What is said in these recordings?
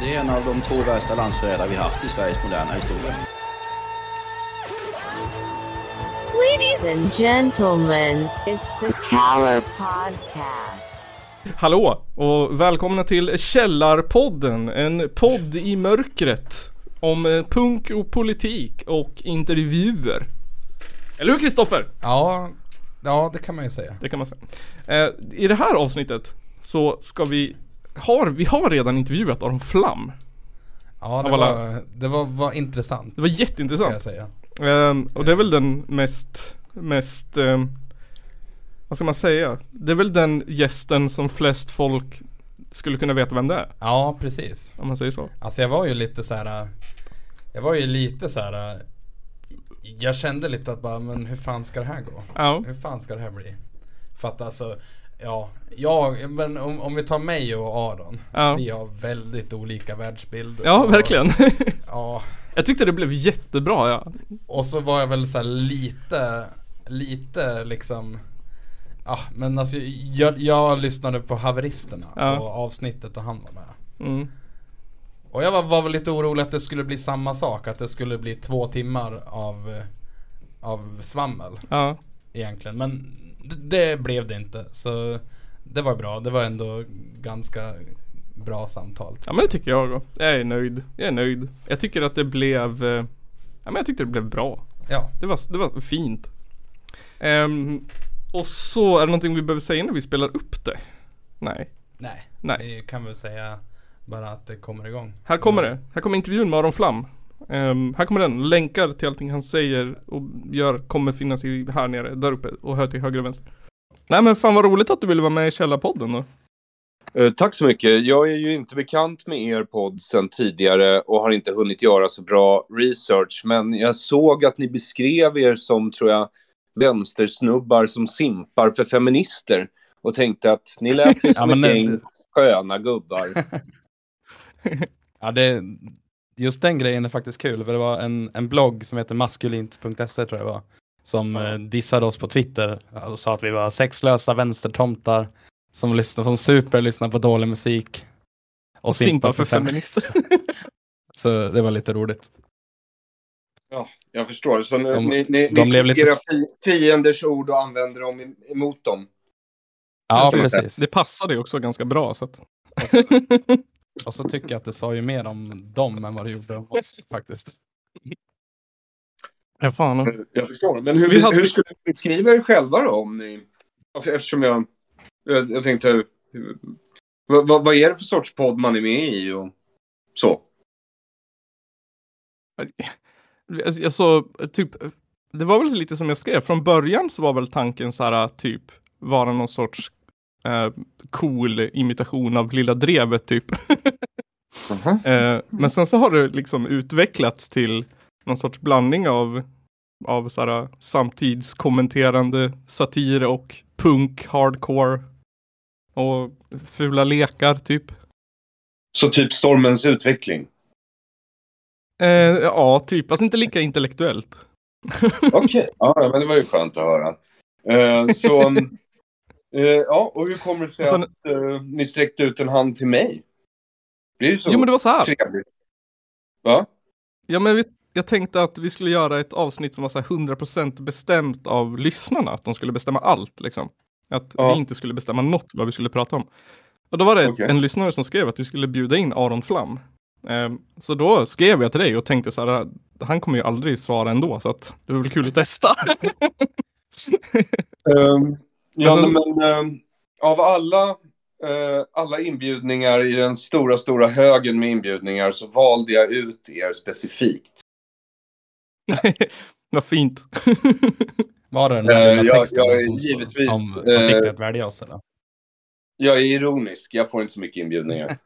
Det är en av de två värsta landsförrädare vi haft i Sveriges moderna historia. Ladies and gentlemen, it's the Caller Podcast. Hallå och välkomna till Källarpodden, en podd i mörkret om eh, punk och politik och intervjuer. Eller hur Kristoffer? Ja, ja det kan man ju säga. Det kan man säga. Eh, I det här avsnittet så ska vi, har, vi har redan intervjuat Aron Flam. Ja, det, var, det var, var intressant. Det var Ska jag jätteintressant. säga. Eh, och det är väl den mest, mest, eh, vad ska man säga? Det är väl den gästen som flest folk skulle kunna veta vem det är. Ja, precis. Om man säger så. Alltså jag var ju lite så här. Jag var ju lite så här. Jag kände lite att bara, men hur fan ska det här gå? Ja. Hur fan ska det här bli? För att alltså, ja, jag, men om, om vi tar mig och Aron. Ja. Vi har väldigt olika världsbilder. Ja, Och- verkligen. Ja, Jag tyckte det blev jättebra ja. Och så var jag väl så lite, lite liksom Ja men alltså jag, jag lyssnade på haveristerna Ja. på avsnittet och han var med Mm. Och jag var, var väl lite orolig att det skulle bli samma sak, att det skulle bli två timmar av, av svammel Ja. egentligen Men det, det blev det inte så det var bra, det var ändå ganska bra samtal ja men det tycker jag också. Jag är nöjd. Jag är nöjd. Jag tycker att det blev, eh, ja men jag tyckte det blev bra. Ja, Det var, det var fint. Ehm, och så är det någonting vi behöver säga när vi spelar upp det? Nej. nej, Nej. vi kan väl säga bara att det kommer igång Här kommer det. Här kommer intervjun med Aron Flam. Ehm, här kommer den. Länkar till allting han säger och gör kommer finnas i, här nere, där uppe och här till höger och vänster. Nej men fan vad roligt att du ville vara med i Källarpodden då. Eh, Tack så mycket. Jag är ju inte bekant med er podd sedan tidigare och har inte hunnit göra så bra research. Men jag såg att ni beskrev er som, tror jag, vänstersnubbar som simpar för feminister. Och tänkte att ni lät ju som Ja, men ett gäng sköna gubbar. Ja, det, just den grejen är faktiskt kul för det var en, en blogg som heter maskulint.se tror jag var. Som eh, dissade oss på Twitter och sa att vi var sexlösa vänstertomtar som lyssnar som super lyssnar på dålig musik. Och, simpar för feminister. Så det var lite roligt. Ja, jag förstår. Så De- ni, ni, de ni lite- fienders ord och använder dem em- emot dem. Ja, precis. Det passade ju också ganska bra så att. Och så tycker jag att det sa ju mer om dem än vad det gjorde om oss faktiskt. Ja fan. Jag förstår. Men hur, hade- hur skulle ni beskriva er själva då? Om ni, eftersom jag, jag, jag tänkte, hur- vad, vad, vad är det för sorts podd man är med i och så? Alltså, jag så, typ, det var väl lite som jag skrev. Från början så var väl tanken så här typ vara någon sorts cool imitation av Lilla Drevet typ. Eh, men sen så har det liksom utvecklats till någon sorts blandning av, av så här, samtidskommenterande satir och punk, hardcore och fula lekar typ. Så typ stormens utveckling? Eh, ja, typ, fast inte lika intellektuellt. Okej, ja, men det var ju skönt att höra. Eh, så, eh, ja, och hur kommer det sig sen- att eh, ni sträckte ut en hand till mig? Det är ju så Jo men det var så här. trevligt. Va? Ja men vi, jag tänkte att vi skulle göra ett avsnitt som var så här 100% bestämt av lyssnarna. Att de skulle bestämma allt liksom. Att Ja. vi inte skulle bestämma något vad vi skulle prata om. Och då var det Okej. en lyssnare som skrev att vi skulle bjuda in Aron Flam. Ehm, så då skrev jag till dig och tänkte så här, han kommer ju aldrig svara ändå så att det väl kul att testa. Ehm, ja, Alltså- men ehm, av alla, eh, alla inbjudningar i den stora, stora högen med inbjudningar så valde jag ut er specifikt. Vad fint. Var det den där Eh, jag- texten jag är som, givetvis, som, som eh, fick dig att välja oss eller? Jag är ironisk, jag får inte så mycket inbjudningar.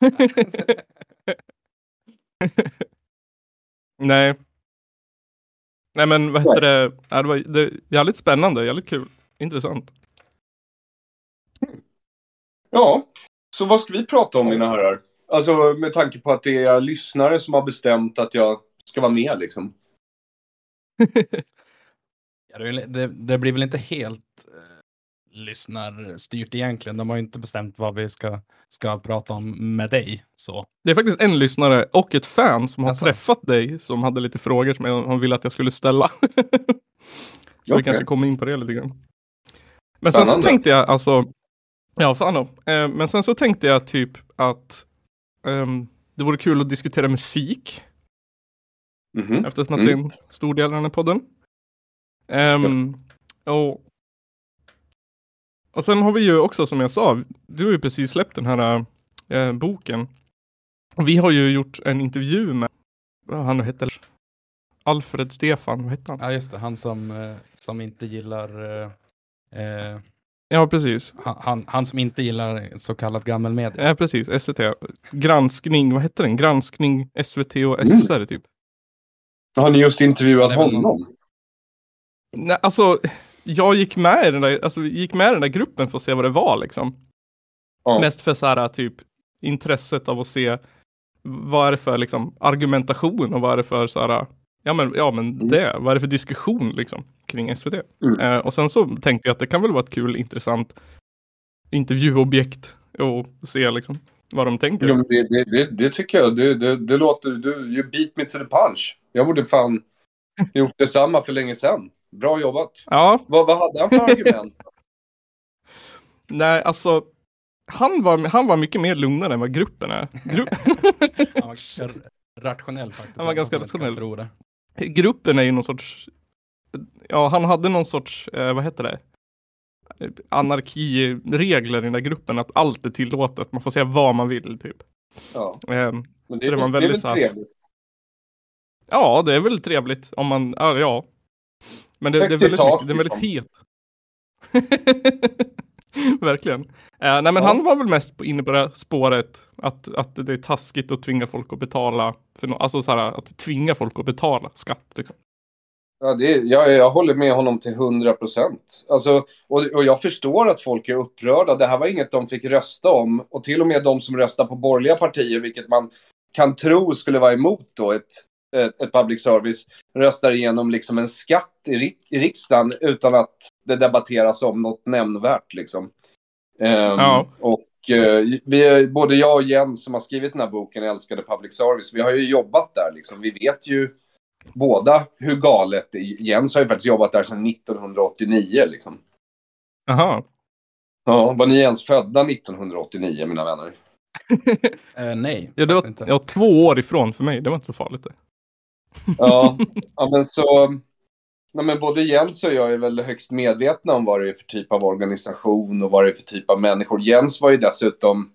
Nej. Nej men vad heter det? Ja, det var det, jävligt spännande, jävligt kul. Intressant. Ja, så vad ska vi prata om mina herrar? Alltså med tanke på att det är lyssnare som har bestämt att jag ska vara med liksom. Ja, det, det, blir väl inte helt eh, lyssnarstyrt egentligen. De har ju inte bestämt vad vi ska, ska prata om med dig. Så. Det är faktiskt en lyssnare och ett fan som har Alltså. träffat dig som hade lite frågor som han ville att jag skulle ställa. så vi Okej. kanske kommer in på det lite grann. Men sen så tänkte jag alltså, ja fan då. Eh, men sen så tänkte jag typ att ehm, det vore kul att diskutera musik. Mhm. Eftersom att Mm. det är en stor del av den här podden. Ehm, och, och sen har vi ju också som jag sa, du har ju precis släppt den här eh, boken. Och vi har ju gjort en intervju med, vad han nu heter, Alfred Stefan, vad hette han? Ja just det, han som, eh, som inte gillar eh, eh, Ja precis, han, han, han som inte gillar så kallad gammelmedia. ja precis, SVT. Granskning, vad hette den? Granskning SVT och Mm. SR typ. Har ni just intervjuat honom? Nej, alltså, jag gick med i den där, alltså, gick med i den där gruppen för att se vad det var liksom. Ja. Mest för så här typ intresset av att se vad är det för liksom argumentation och vad är det för så här, ja men, ja men det, vad är det för diskussion liksom kring SVT. Mm. Eh, och sen så tänkte jag att det kan väl vara ett kul intressant intervjuobjekt och se liksom vad de tänker. Men det, det, det, det tycker jag. Det, det, det låter... Du, you beat me to the punch. Jag borde fan gjort detsamma för länge sedan. Bra jobbat. Ja, Vad, vad hade han för argument? nej alltså han var, han var mycket mer lugnare än vad gruppen är. Gru Han var ganska rationell faktiskt. Han var ganska rationell. Gruppen är ju någon sorts, ja han hade någon sorts, eh, vad heter det? Anarkiregler i den där gruppen, att allt är tillåtet, man får säga vad man vill typ. Ja, Ehm, men det, det var det, det är väl väldigt så här- trevligt. ja, det är väl trevligt om man, ja. Men det, det är väldigt, mycket, det är väldigt liksom. het. Verkligen. Eh, nej men Ja. han var väl mest inne på det spåret att, att det är taskigt att tvinga folk att betala, för no- alltså så här, att tvinga folk att betala skatt. Liksom. Ja, det, är- jag, jag håller med honom till 100 procent. Alltså, och, och jag förstår att folk är upprörda. Det här var inget de fick rösta om. Och till och med de som röstar på borgerliga partier, vilket man kan tro skulle vara emot då ett, ett, ett public service, röstar igenom liksom en skatt i, rik- i riksdagen utan att det debatteras om något nämnvärt. Liksom. Ehm, Ja. Och eh, vi, både jag och Jens som har skrivit den här boken, Älskade public service, vi har ju jobbat där. Liksom. Vi vet ju båda hur galet det är. Jens har ju faktiskt jobbat där sedan 1989. Liksom. Jaha. Ja, var ni ens födda 1989, mina vänner? Eh, nej, Ja, det var, inte. ja, två år ifrån för mig, det var inte så farligt det. Ja, ja men så... Nej, men både Jens och jag är väl högst medvetna om vad det är för typ av organisation och vad det är för typ av människor. Jens var ju dessutom...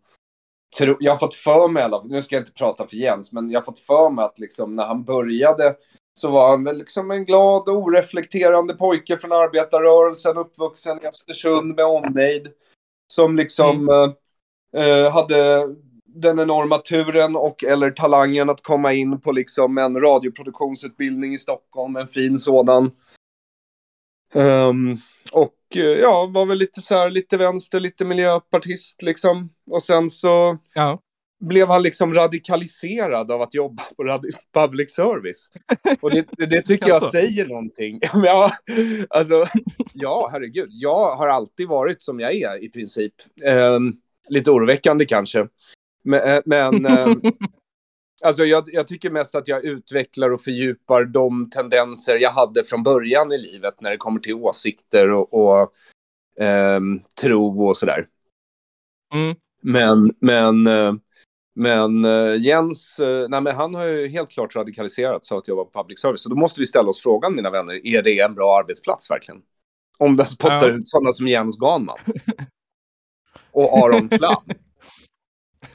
Jag har fått för mig, nu ska jag inte prata för Jens, men jag har fått för mig att liksom, när han började så var han väl liksom en glad och oreflekterande pojke från arbetarrörelsen, uppvuxen i Östersund med omnejd. Som liksom eh, eh, hade den enorma turen och eller talangen att komma in på liksom en radioproduktionsutbildning i Stockholm, en fin sådan. Ehm, och eh, ja, var väl lite så här, lite vänster, lite miljöpartist liksom. Och sen så Ja. blev han liksom radikaliserad av att jobba på radi- public service. Och det, det, det tycker jag Jaså? säger någonting. Ja, alltså, ja, herregud. Jag har alltid varit som jag är i princip. Ehm, lite oroväckande kanske. Men, eh, men ehm, alltså jag, jag tycker mest att jag utvecklar och fördjupar de tendenser jag hade från början i livet när det kommer till åsikter och, och ehm, tro och sådär. Mm. Men, men, eh, men eh, Jens, eh, nej men han har ju helt klart radikaliserats av att jobba på public service. Så då måste vi ställa oss frågan, mina vänner, är det en bra arbetsplats verkligen? Om den spottar Ja. ut sådana som Jens Ganman. Och Aron Flam.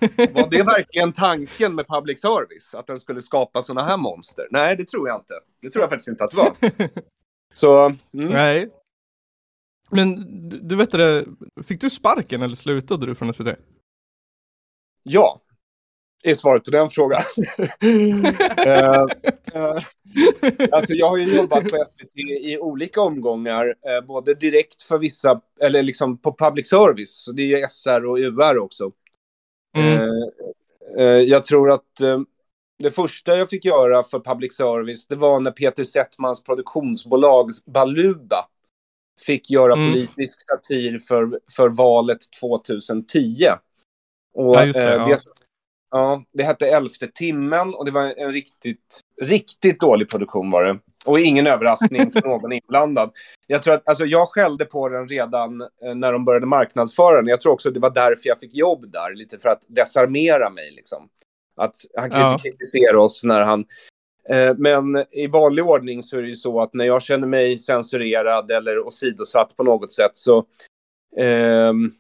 Var det verkligen tanken med public service? Att den skulle skapa sådana här monster? Nej, det tror jag inte. Det tror jag faktiskt inte att det var. Så, mm. Nej. Men du, vet det, fick du sparken eller slutade du från SVT? Ja, är svaret på den frågan. Eh, eh, alltså jag har ju jobbat på SVT i olika omgångar, eh, både direkt för vissa, eller liksom på public service, så det är ju SR och UR också. Mm. Eh, eh, jag tror att eh, det första jag fick göra för public service, det var när Peter Settmans produktionsbolag Baluba fick göra Mm. politisk satir för, för valet 2010. Och, Ja, just det, ja. det, ja, det hette Elfte timmen och det var en riktigt, riktigt dålig produktion var det. Och ingen överraskning för någon inblandad. Jag tror att, alltså jag skällde på den redan eh, när de började marknadsföra den. Jag tror också det var därför jag fick jobb där, lite för att desarmera mig liksom. Att han kan Ja. inte kritisera oss när han... Eh, men i vanlig ordning så är det ju så att när jag känner mig censurerad eller åsidosatt på något sätt så... ehm,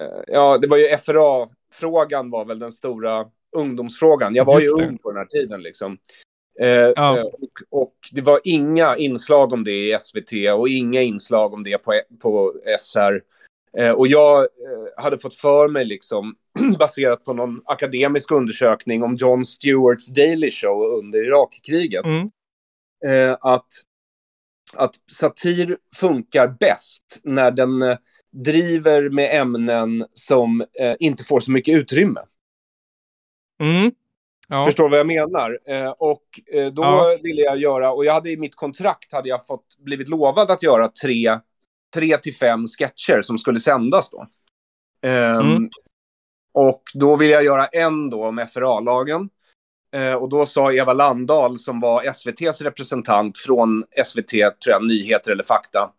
eh, ja, det var ju FRA-frågan var väl den stora ungdomsfrågan. Jag var Just ju det. ung på den här tiden liksom. Eh, Ja. eh, och, och det var inga inslag om det i SVT och inga inslag om det på, på SR. Eh, och jag eh, hade fått för mig, liksom, baserat på någon akademisk undersökning om Jon Stewarts Daily Show under Irakkriget, Mm. eh, att, att satir funkar bäst när den eh, driver med ämnen som inte får så mycket utrymme. Mm. Ja. Förstår vad jag menar? Eh, och eh, då Ja. ville jag göra, och jag hade i mitt kontrakt hade jag fått blivit lovad att göra tre, tre till fem sketcher som skulle sändas då. Ehm, Mm. Och då ville jag göra en då om FRA-lagen. Eh, och då sa Eva Landahl som var SVTs representant från SVT, tror jag, Nyheter eller Fakta.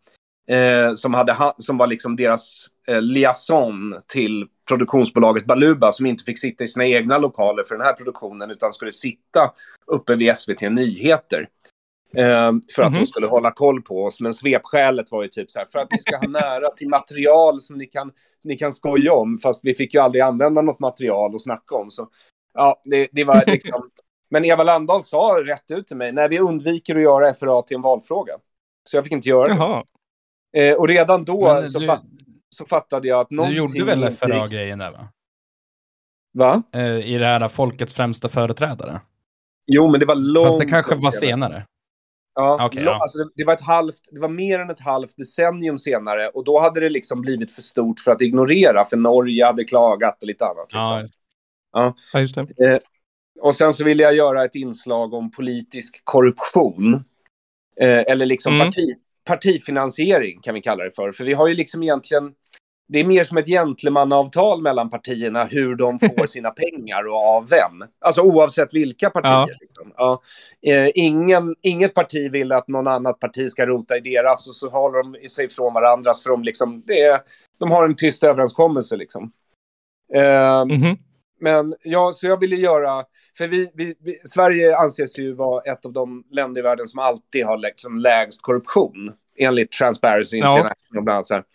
Eh, som, hade ha- som var liksom deras eh, liaison till produktionsbolaget Baluba som inte fick sitta i sina egna lokaler för den här produktionen utan skulle sitta uppe vid SVT Nyheter. Eh, för att Mhm. de skulle hålla koll på oss. Men svepskälet var ju typ så här, för att ni ska ha nära till material som ni kan, ni kan skoja om. Fast vi fick ju aldrig använda något material att snacka om. Så ja, det, det var liksom... Men Eva Landahl sa rätt ut till mig, nej vi undviker att göra FRA till en valfråga. Så jag fick inte göra det. Jaha. Eh, och redan då Men så, du, så fattade jag att du någonting... gjorde väl FRA-grejen där va? Va? Eh, I det här folkets främsta företrädare. Jo, men det var långt... Fast det kanske var senare. Ja, lo- ja. Alltså det, det var ett halvt, det var mer än ett halvt decennium senare och då hade det liksom blivit för stort för att ignorera för Norge hade klagat och lite annat. Liksom. Ja, Ja, just det. Och sen så ville jag göra ett inslag om politisk korruption. Eh, eller liksom Mm. parti, partifinansiering kan vi kalla det för. För vi har ju liksom egentligen, det är mer som ett gentlemannaavtal mellan partierna hur de får sina pengar och av vem. Alltså oavsett vilka partier. Ja. Liksom. Ja. Eh, ingen, inget parti vill att någon annat parti ska rota i deras och så håller de sig från varandras för de, liksom, det är, de har en tyst överenskommelse. Liksom. Eh, Mhm. men ja, så jag ville göra, för vi, vi, vi, Sverige anses ju vara ett av de länder i världen som alltid har liksom lägst korruption. Enligt Transparency Ja. International bland annat.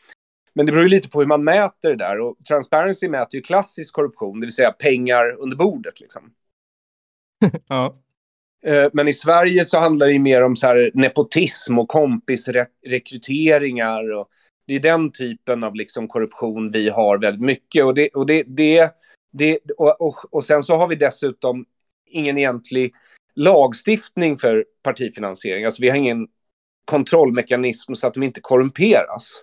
Men det beror ju lite på hur man mäter det där. Och Transparency mäter ju klassisk korruption, det vill säga pengar under bordet. Liksom. Ja. Eh, Men i Sverige så handlar det ju mer om så här nepotism och kompisrekryteringar. Och det är den typen av liksom korruption vi har väldigt mycket. Och, det, och, det, det, det, och, och, och sen så har vi dessutom ingen egentlig lagstiftning för partifinansiering. Alltså vi har ingen kontrollmekanism så att de inte korrumperas.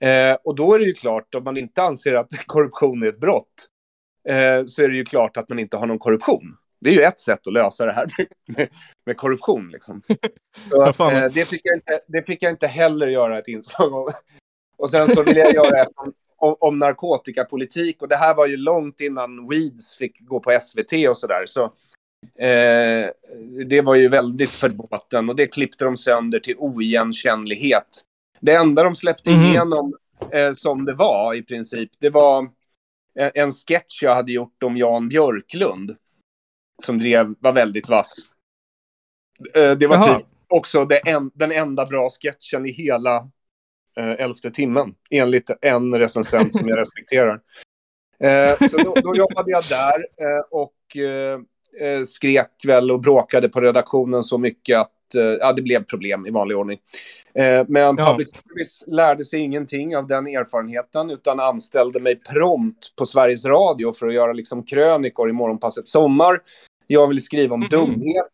Eh, och då är det ju klart, om man inte anser att korruption är ett brott, eh, så är det ju klart att man inte har någon korruption. Det är ju ett sätt att lösa det här med, med korruption. Liksom. Så, eh, det, fick jag inte, det fick jag inte heller göra ett inslag om. Och sen så ville jag göra ett om, om, om narkotikapolitik. Och det här var ju långt innan Weeds fick gå på SVT och sådär. Så, eh, det var ju väldigt förbåten och det klippte de sönder till oigenkännlighet. Det enda de släppte Mhm. igenom eh, som det var i princip, det var en, en sketch jag hade gjort om Jan Björklund. Som drev, var väldigt vass. Eh, det var Jaha. typ också en, den enda bra sketchen i hela eh, elfte timmen. Enligt en recensent som jag respekterar. Eh, så då, då jobbade jag där eh, och eh, eh, skrek väl och bråkade på redaktionen så mycket att eh, ja, det blev problem i vanlig ordning. Eh, men Ja. public service lärde sig ingenting av den erfarenheten utan anställde mig prompt på Sveriges Radio för att göra liksom krönikor i Morgonpasset Sommar. Jag ville skriva om Mhm. dumhet.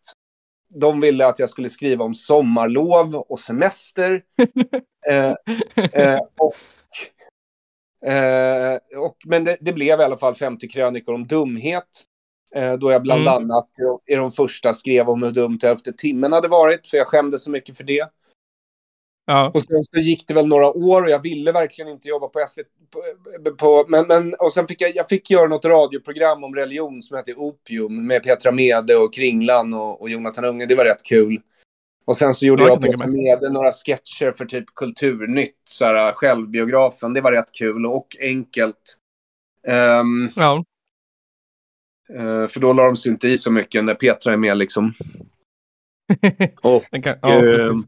De ville att jag skulle skriva om sommarlov och semester. eh, eh, och, eh, och, men det, det blev i alla fall 50 krönikor om dumhet. Eh, då jag bland Mm. annat i de första skrev om hur dumt elfte timmen hade varit, för jag skämdes så mycket för det. Ja. Och sen så gick det väl några år och jag ville verkligen inte jobba på SVT. På, på, men, men, och sen fick jag, jag fick göra något radioprogram om religion som hette Opium med Petra Mede och Kringlan och, och Jonathan Unge. Det var rätt kul. Och sen så gjorde Ja, jag jag Petra Mede några sketcher för typ Kulturnytt, så här, självbiografen. Det var rätt kul och enkelt. Ehm, ja. Eh, för då la de sig inte i så mycket när Petra är med liksom. Och kan, ja, precis.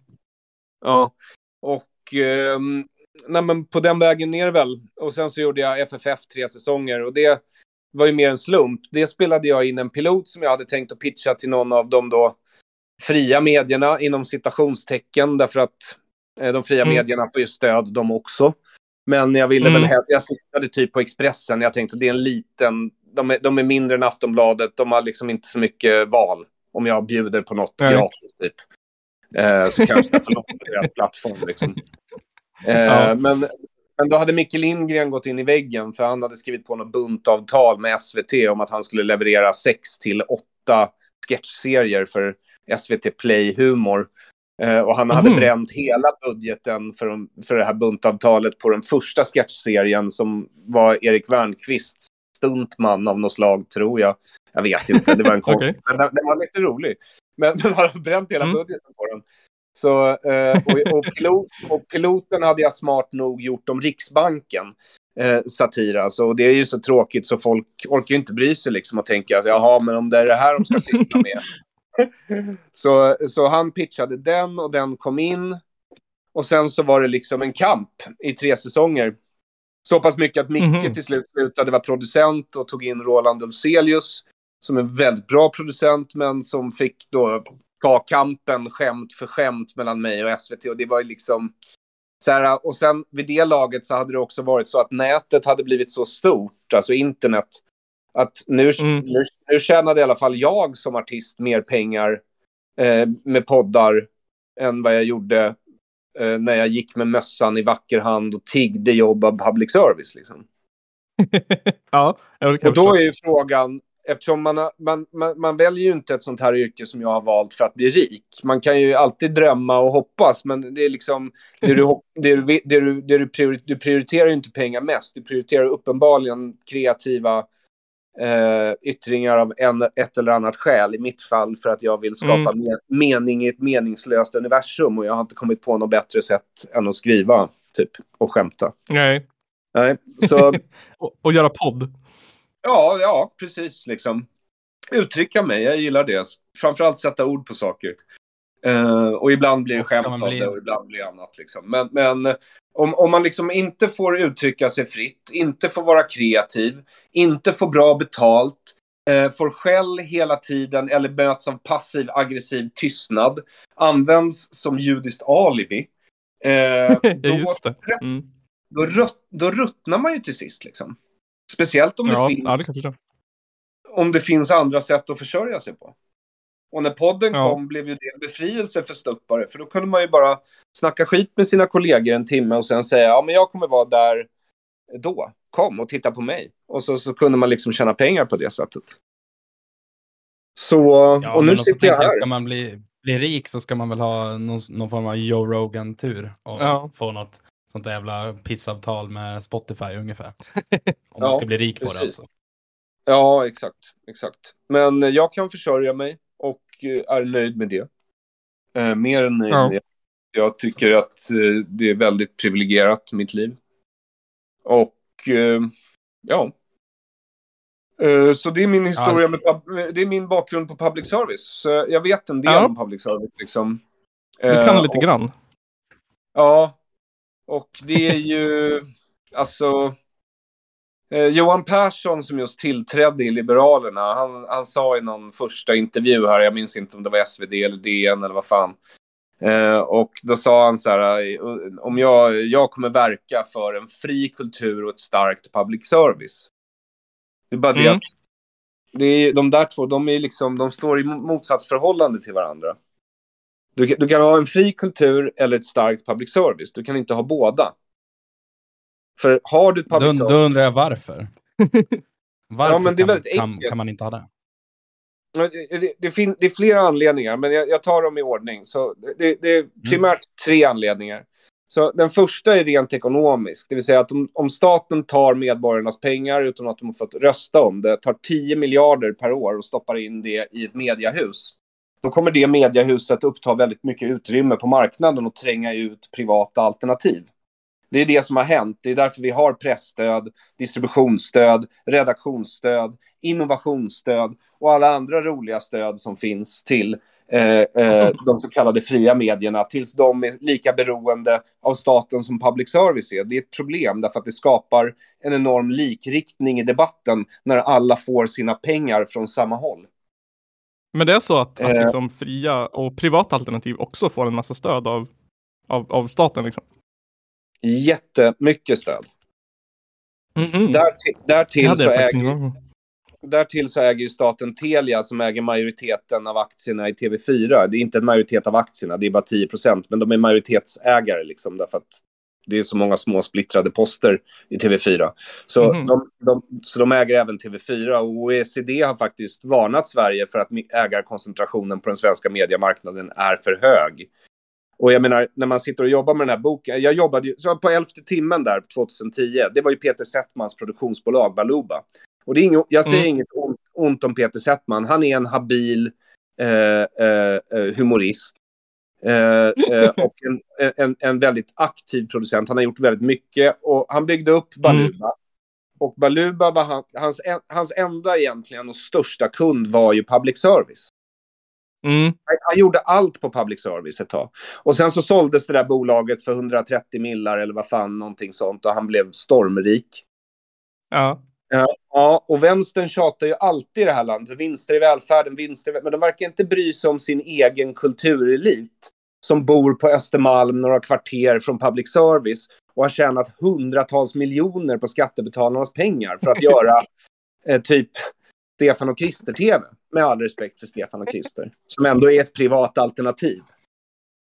ja, och ehm, nej, men på den vägen ner väl. Och sen så gjorde jag FFF tre säsonger och det var ju mer en slump. Det spelade jag in en pilot som jag hade tänkt att pitcha till någon av de då fria medierna inom citationstecken därför att eh, de fria Mm. medierna får ju stöd de också. Men jag ville Mm. väl, jag siktade typ på Expressen. Jag tänkte det är en liten, de är, de är mindre än Aftonbladet. De har liksom inte så mycket val om jag bjuder på något Nej. gratis typ. Eh, så kanske jag får något på deras plattform liksom. Eh, Ja. men, men då hade Micke Lindgren gått in i väggen för han hade skrivit på något buntavtal med SVT om att han skulle leverera sex till åtta sketchserier för SVT Play Humor. Eh, och han hade Mhm. bränt hela budgeten för, för det här buntavtalet på den första sketchserien som var Erik Wernqvists stuntman av något slag, tror jag. Jag vet inte, det var en kort... Okej. Men den, den var lite rolig. Men men hade bränt hela Mm. budgeten på den. Så, eh, och, och, pilot, och piloten hade jag smart nog gjort om Riksbanken. Eh, satir alltså. Och det är ju så tråkigt så folk orkar ju inte bry sig liksom och tänka att jaha, men om det är det här de ska syssla med. så, så han pitchade den och den kom in. Och sen så var det liksom en kamp i tre säsonger. Så pass mycket att Micke Mhm. till slut slutade vara producent och tog in Roland Ulfzelius som är en väldigt bra producent men som fick då ta kampen skämt för skämt mellan mig och SVT och det var ju liksom så här, och sen vid det laget så hade det också varit så att nätet hade blivit så stort, alltså internet, att nu, Mm. nu, nu tjänade i alla fall jag som artist mer pengar eh, med poddar än vad jag gjorde eh, när jag gick med mössan i vacker hand och tiggde jobb av public service. Liksom. ja, Och då är ju frågan, eftersom man, har- man, man, man väljer ju inte ett sånt här yrke som jag har valt för att bli rik. Man kan ju alltid drömma och hoppas, men det är liksom, det du, det du, det du, det du, priori- du prioriterar ju inte pengar mest. Du prioriterar uppenbarligen kreativa eh, yttringar av en, ett eller annat skäl. I mitt fall för att jag vill skapa Mm. me- mening i ett meningslöst universum och jag har inte kommit på något bättre sätt än att skriva, typ, och skämta. Nej. Nej, så... Och, och göra podd. Ja, ja, precis liksom. Uttrycka mig, jag gillar det. Framförallt sätta ord på saker. Eh, och ibland blir det skämt av bli- det och ibland blir det annat. Liksom. Men, men om, om man liksom inte får uttrycka sig fritt, inte får vara kreativ, inte får bra betalt, eh, får skäll hela tiden eller möts av passiv aggressiv tystnad, används som judiskt alibi. Eh, då. Mm. då, rutt, då ruttnar man ju till sist. Liksom. Speciellt om det Ja, finns ja, det om det finns andra sätt att försörja sig på. Och när podden Ja. kom blev ju det en befrielse för ståuppare. För då kunde man ju bara snacka skit med sina kollegor en timme och sen säga ja men jag kommer vara där då. Kom och titta på mig. Och så, så kunde man liksom tjäna pengar på det sättet. Så, Ja, och nu sitter jag här. Ska man bli, bli rik så ska man väl ha någon, någon form av Joe Rogan-tur och Ja. få något sånt där jävla pissavtal med Spotify ungefär. Om man ska bli rik på det precis. alltså. Ja, exakt. exakt. Men jag kan försörja mig är nöjd med det. Eh, mer än nöjd Ja. med det. Jag tycker att eh, det är väldigt privilegierat, mitt liv. Och eh, ja. Eh, så det är min historia med pub- det är min bakgrund på public service. Så jag vet en del Ja. om public service liksom. Du kan Eh, lite och- grann. Ja, och det är ju alltså eh, Johan Persson som just tillträdde i Liberalerna, han, han sa i någon första intervju här, jag minns inte om det var SvD eller DN eller vad fan. Eh, och då sa han så här, om jag, jag kommer verka för en fri kultur och ett starkt public service. Det är bara det Mm. att det är, de där två, de, är liksom, de står i motsatsförhållande till varandra. Du, du kan ha en fri kultur eller ett starkt public service. Du kan inte ha båda. För har du public Då, service... då undrar jag varför. Varför Ja, men det är kan, väldigt kan, kan man inte ha det? Det, det, fin- det är flera anledningar, men jag, jag tar dem i ordning. Så det, det är primärt tre anledningar. Så den första är rent ekonomisk, det vill säga att om, om staten tar medborgarnas pengar utan att de har fått rösta om det, tar 10 miljarder per år och stoppar in det i ett mediahus, då kommer det mediahuset uppta väldigt mycket utrymme på marknaden och tränga ut privata alternativ. Det är det som har hänt. Det är därför vi har pressstöd, distributionsstöd, redaktionsstöd, innovationsstöd och alla andra roliga stöd som finns till eh, eh, de så kallade fria medierna tills de är lika beroende av staten som public service är. Det är ett problem därför att det skapar en enorm likriktning i debatten när alla får sina pengar från samma håll. Men det är så att, att Eh. liksom fria och privata alternativ också får en massa stöd av, av, av staten liksom? Jättemycket stöd. Därtill, Det därtill, hade så äger, därtill så äger ju staten Telia som äger majoriteten av aktierna i TV4. Det är inte en majoritet av aktierna, det är bara 10 procent, men de är majoritetsägare liksom därför att det är så många små splittrade poster i TV4. Så, Mhm. de, de, så de äger även TV4 och OECD har faktiskt varnat Sverige för att ägarkoncentrationen på den svenska mediemarknaden är för hög. Och jag menar, när man sitter och jobbar med den här boken, jag jobbade ju så på elfte timmen där 2010, det var ju Peter Settmans produktionsbolag Baluba. Och det är inget, jag säger Mm. inget ont, ont om Peter Settman, han är en habil eh, eh, eh, humorist. Eh, eh, och en, en, en väldigt aktiv producent. Han har gjort väldigt mycket och han byggde upp Baluba. Och Baluba var han, hans, hans enda egentligen och största kund var ju public service. Mm. Han, gjorde allt på public service ett tag. Och sen så såldes det där bolaget för 130 millar eller vad fan, någonting sånt. Och han blev stormrik. Ja. Ja, och vänstern tjatar ju alltid i det här landet. Vinster i välfärden, vinster i väl- Men de verkar inte bry sig om sin egen kulturelit. Som bor på Östermalm, några kvarter från public service. Och har tjänat hundratals miljoner på skattebetalarnas pengar för att göra eh, typ Stefan och Krister-TV. Med all respekt för Stefan och Krister. Som ändå är ett privat alternativ.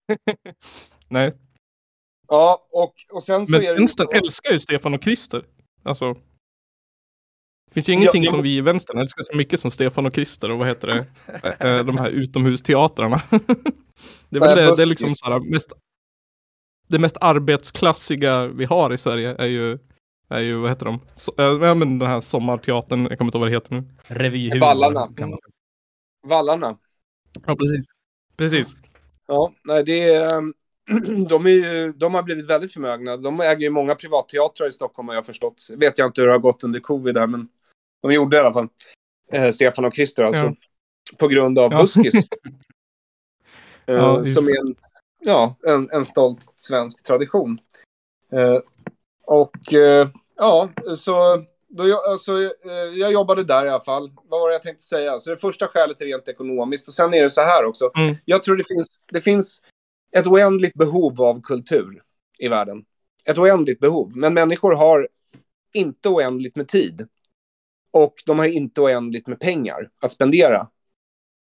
Nej. Ja, och, och sen så Men är det... vänstern älskar ju Stefan och Krister. Alltså. Det finns ju ingenting Ja, som vi i vänstern älskar så mycket som Stefan och Krister och vad heter det? De här utomhusteatrarna. Det är väl det, det är liksom så här mest det mest arbetsklassiga vi har i Sverige är ju, är ju vad heter de? Äh, ja, men den här sommarteatern, jag kommer inte ihåg vad det heter nu. Revyhumor. Vallarna. kan man- Vallarna. Ja, precis. Precis. Ja, nej, det är, ehm, de, är ju, de har blivit väldigt förmögna. De äger ju många privatteatrar i Stockholm har jag förstått. Vet jag inte hur det har gått under covid där, men de gjorde det i alla fall. Eh, Stefan och Christer alltså. Ja. På grund av Ja. Buskis. eh, Ja, som är en, ja, en, en stolt svensk tradition. Eh, och eh, ja, så då jag, alltså, eh, jag jobbade där i alla fall. Vad var det jag tänkte säga? Så det första skälet är rent ekonomiskt. Och sen är det så här också. Mm. Jag tror det finns, det finns ett oändligt behov av kultur i världen. Ett oändligt behov. Men människor har inte oändligt med tid. Och de har inte oändligt med pengar att spendera.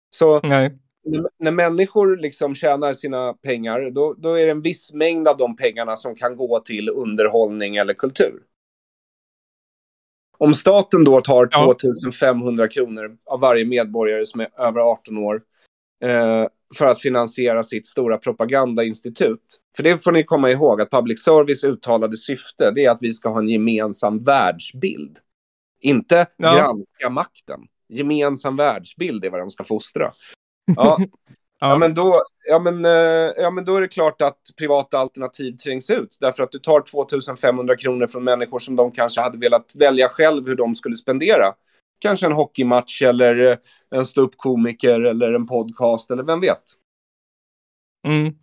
Så Nej. när, när människor liksom tjänar sina pengar, då, då är det en viss mängd av de pengarna som kan gå till underhållning eller kultur. Om staten då tar Ja. 2500 kronor av varje medborgare som är över 18 år eh, för att finansiera sitt stora propagandainstitut. För det får ni komma ihåg att public service uttalade syfte det är att vi ska ha en gemensam världsbild. Inte Ja. granska makten. Gemensam världsbild är vad de ska fostra. Ja, Ja. Ja, men då, ja, men, eh, ja, men då är det klart att privata alternativ trängs ut. Därför att du tar 2500 kronor från människor som de kanske hade velat välja själv hur de skulle spendera. Kanske en hockeymatch eller eh, en ståuppkomiker eller en podcast eller vem vet. Mm.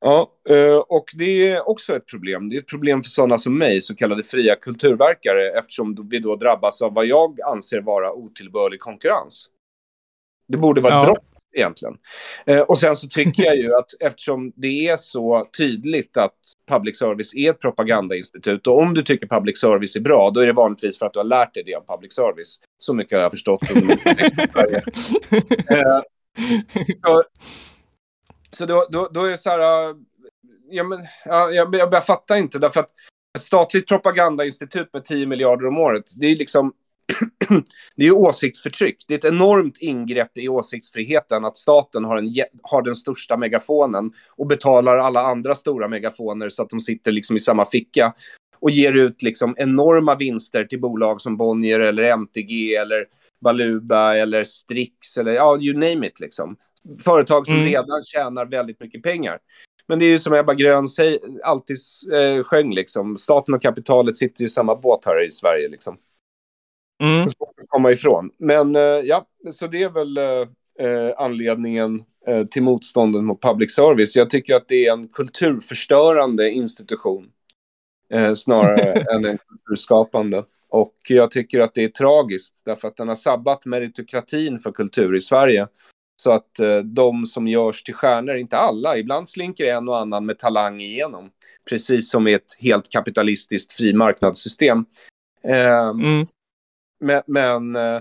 Ja, eh, och det är också ett problem. Det är ett problem för sådana som mig, så kallade fria kulturverkare, eftersom vi då drabbas av vad jag anser vara otillbörlig konkurrens. Det borde vara ett Ja. brott egentligen. Eh, och sen så tycker jag ju att eftersom det är så tydligt att public service är ett propagandainstitut och om du tycker public service är bra, då är det vanligtvis för att du har lärt dig det av public service. Så mycket har jag förstått under. Eh, så, så då, då, då är det så här... äh, Ja, men, ja, jag, jag, jag fattar inte, därför att ett statligt propagandainstitut med 10 miljarder om året, det är liksom... det är ju åsiktsförtryck. Det är ett enormt ingrepp i åsiktsfriheten att staten har, en, har den största megafonen och betalar alla andra stora megafoner så att de sitter liksom i samma ficka och ger ut liksom enorma vinster till bolag som Bonnier eller MTG eller Baluba eller Strix eller ja, you name it liksom. Företag som Mm. redan tjänar väldigt mycket pengar. Men det är ju som Ebba Grön säger, alltid eh, sjöng liksom, staten och kapitalet sitter i samma båt här i Sverige liksom. Mm. Komma ifrån. Men eh, ja, så det är väl eh, eh, anledningen till motståndet mot public service. Jag tycker att det är en kulturförstörande institution snarare än en kulturskapande. Och jag tycker att det är tragiskt därför att den har sabbat meritokratin för kultur i Sverige. Så att eh, de som görs till stjärnor, inte alla, ibland slinker en och annan med talang igenom. Precis som i ett helt kapitalistiskt fri marknadssystem. Eh, Mm. Men, men, eh,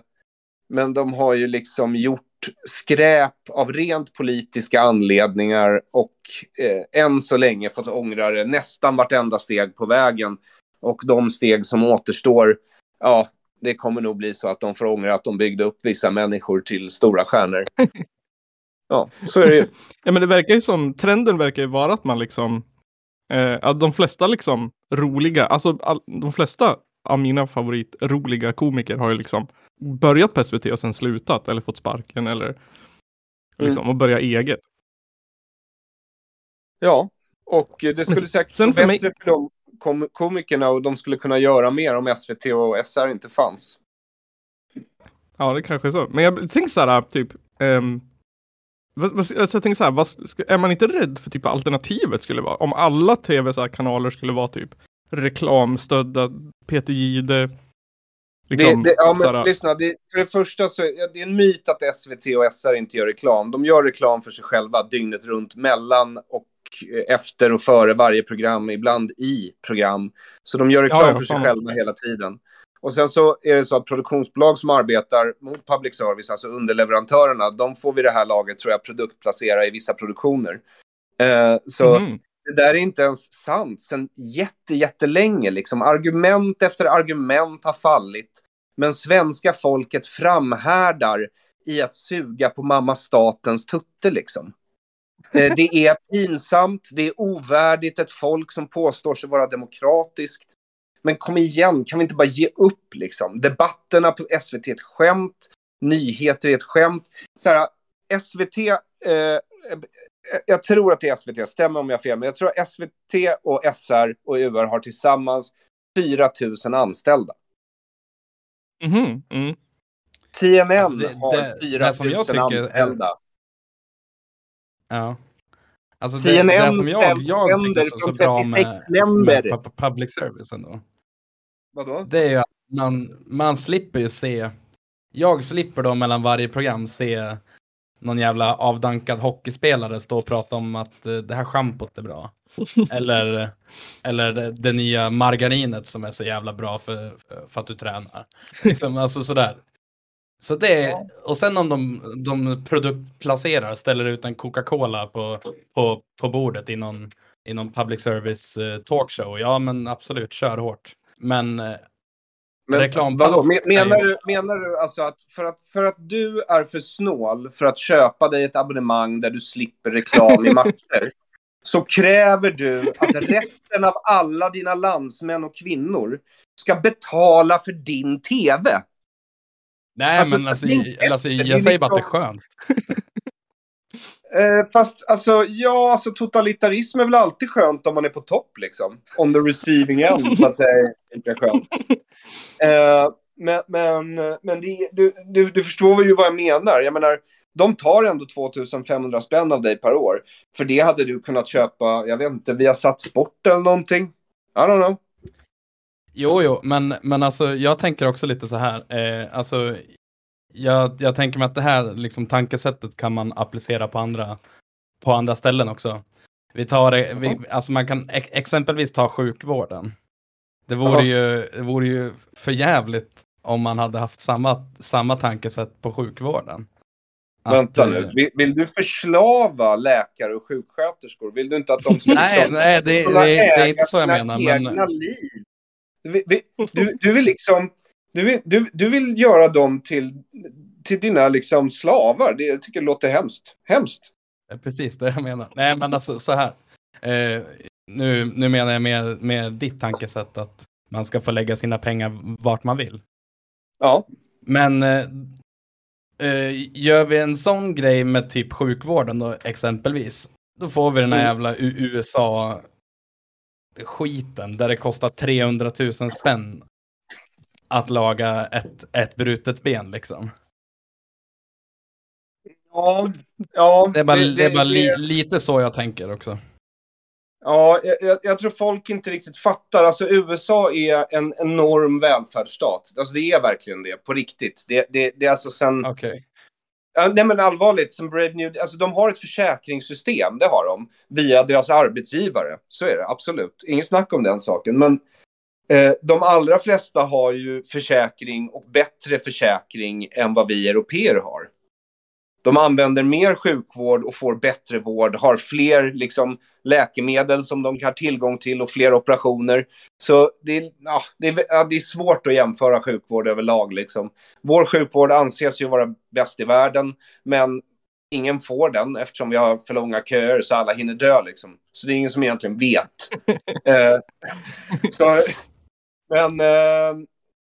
men de har ju liksom gjort skräp av rent politiska anledningar och eh, än så länge fått ångra det nästan vartenda steg på vägen. Och de steg som återstår, ja, det kommer nog bli så att de får ångra att de byggde upp vissa människor till stora stjärnor. Ja, så är det ju. Ja, men det verkar ju som, trenden verkar ju vara att man liksom, eh, att de flesta liksom roliga, alltså all, de flesta av mina favoritroliga komiker har ju liksom börjat på SVT och sen slutat eller fått sparken eller liksom och börjat eget. Ja, och det skulle Men säkert sen vara för mig- bättre för de kom komikerna och de skulle kunna göra mer om SVT och SR inte fanns. Ja, det kanske är så. Men jag tänker så här, typ, ehm, vad, vad, alltså jag tänker så här, vad, är man inte rädd för typ alternativet skulle vara? Om alla tv-kanaler skulle vara typ reklamstödda, Peter Jihde, liksom, det, det, ja, men lyssna, det, för det första så är det en myt att SVT och SR inte gör reklam. De gör reklam för sig själva dygnet runt mellan och efter och före varje program, ibland i program. Så de gör reklam Ja, ja, för sig själva hela tiden. Och sen så är det så att produktionsbolag som arbetar mot public service, alltså underleverantörerna, de får vid det här laget, tror jag, produktplacera i vissa produktioner. Eh, så mhm. Det där är inte ens sant sen jätte, jättelänge. Liksom. Argument efter argument har fallit. Men svenska folket framhärdar i att suga på mamma statens tutte. Liksom. Eh, det är pinsamt, det är ovärdigt ett folk som påstår sig vara demokratiskt. Men kom igen, kan vi inte bara ge upp liksom? Debatterna på SVT är ett skämt, nyheter är ett skämt. Så här, SVT, eh, jag tror att det är SVT, stämmer om jag har fel, men jag tror att SVT och SR och UR har tillsammans 4 000 anställda. Mhm, mm. CNN Alltså, det- har det- 4 det som 000 jag tycker är- anställda. Ja. Alltså det, CNN det som jag, sänder jag tycker är så, så bra 36 med, länder. med pu- public service ändå. Vadå? Det är ju att man, man slipper ju se, jag slipper då mellan varje program se någon jävla avdankad hockeyspelare stå och prata om att eh, det här schampot är bra. eller eller det, det nya margarinet som är så jävla bra för, för att du tränar. Liksom, alltså sådär. Så det och sen om de, de produktplacerar, ställer ut en Coca-Cola på, på, på bordet i någon, i någon public service eh, talkshow, ja men absolut, kör hårt. Men eh, Men Reklampaus vadå? Menar, ju- du, menar du alltså att för, att för att du är för snål för att köpa dig ett abonnemang där du slipper reklam i matcher så kräver du att resten av alla dina landsmän och kvinnor ska betala för din tv? nej Alltså, men alltså, jag- alltså, jag säger bara att det är skönt. Eh, fast alltså, ja, alltså totalitarism är väl alltid skönt om man är på topp liksom. On the receiving end, så att säga, är lika skönt. Eh, men men, men det, du, du, du förstår ju vad jag menar. Jag menar, de tar ändå 2500 spänn av dig per år. För det hade du kunnat köpa, jag vet inte, via satt sport eller någonting. I don't know. Jo, jo, men, men alltså jag tänker också lite så här. Eh, alltså, jag, jag tänker mig att det här liksom, tankesättet kan man applicera på andra, på andra ställen också. Vi tar det, vi, alltså man kan ex exempelvis ta sjukvården. Det vore, ju, det vore ju för jävligt om man hade haft samma, samma tankesätt på sjukvården. Att, Vänta eh, nu, vill, vill du förslava läkare och sjuksköterskor? Vill du inte att de ska Nej, liksom nej det, det, det är inte så jag menar. Men, liv? Du, du, du vill liksom Du vill, du, du vill göra dem till, till dina liksom slavar. Det jag tycker jag låter hemskt. Hemskt. Det är precis det jag menar. Nej, men alltså så här. Eh, nu, nu menar jag med, med ditt tankesätt att man ska få lägga sina pengar vart man vill. Ja. Men eh, eh, gör vi en sån grej med typ sjukvården då exempelvis. Då får vi den här Mm. jävla U- USA skiten där det kostar 300 000 spänn att laga ett, ett brutet ben liksom. Ja, ja. Det är bara, det, är bara li, lite så jag tänker också. Ja, jag- jag, tror folk inte riktigt fattar. Alltså USA är en enorm välfärdsstat. Alltså det är verkligen det, på riktigt. Det, det, det är alltså sen... Okej. Ja, nej men allvarligt, som Brave New... Alltså de har ett försäkringssystem, det har de. Via deras arbetsgivare. Så är det, absolut. Inget snack om den saken. Men de allra flesta har ju försäkring och bättre försäkring än vad vi europeer har. De använder mer sjukvård och får bättre vård, har fler liksom, läkemedel som de har tillgång till och fler operationer. Så det är, ja, det är, ja, det är svårt att jämföra sjukvård överlag. Liksom. Vår sjukvård anses ju vara bäst i världen, men ingen får den eftersom vi har för långa köer så alla hinner dö. Liksom. Så det är ingen som egentligen vet. eh, så, men, eh,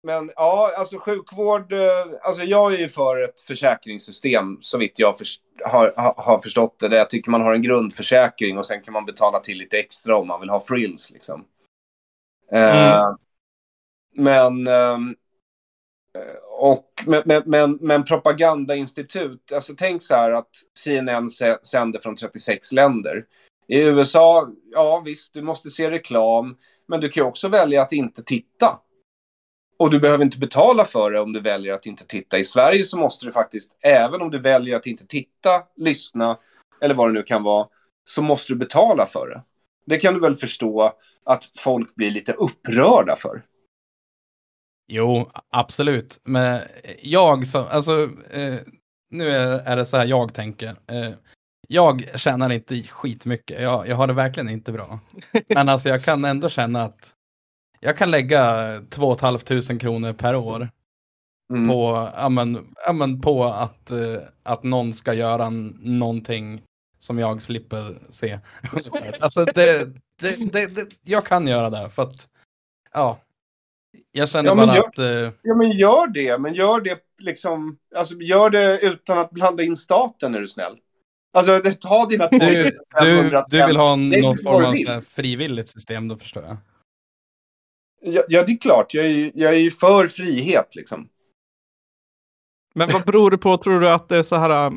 men ja, alltså sjukvård, eh, alltså jag är ju för ett försäkringssystem så vitt jag förs- har, har, förstått det. Där jag tycker man har en grundförsäkring och sen kan man betala till lite extra om man vill ha frills liksom. Eh, Mm. Men, ehm, eh, och, men, men, men, propagandainstitut, alltså tänk så här att CNN sä- sänder från 36 länder. I USA, ja visst, du måste se reklam, men du kan ju också välja att inte titta. Och du behöver inte betala för det om du väljer att inte titta. I Sverige så måste du faktiskt, även om du väljer att inte titta, lyssna eller vad det nu kan vara, så måste du betala för det. Det kan du väl förstå att folk blir lite upprörda för. Jo, absolut. Men jag som, alltså, eh, nu är, är det så här jag tänker. Eh, jag tjänar inte skitmycket. Jag, jag har det verkligen inte bra. Men alltså jag kan ändå känna att jag kan lägga 2 500 kronor per år Mm. på, ja, men, ja, men på att, eh, att någon ska göra någonting som jag slipper se. alltså det, det, det, det, jag kan göra det för att, ja. Jag känner Ja, bara jag- att, eh, Ja, men gör det. Men gör det liksom... Alltså, gör det utan att blanda in staten, är du snäll. Alltså, det- ta dina du, 2500 du, du vill ha något form du av så frivilligt system, då förstår jag. Ja, ja, det är klart. Jag är, ju- jag är ju för frihet, liksom. Men vad beror det på, tror du att det är så här, äh,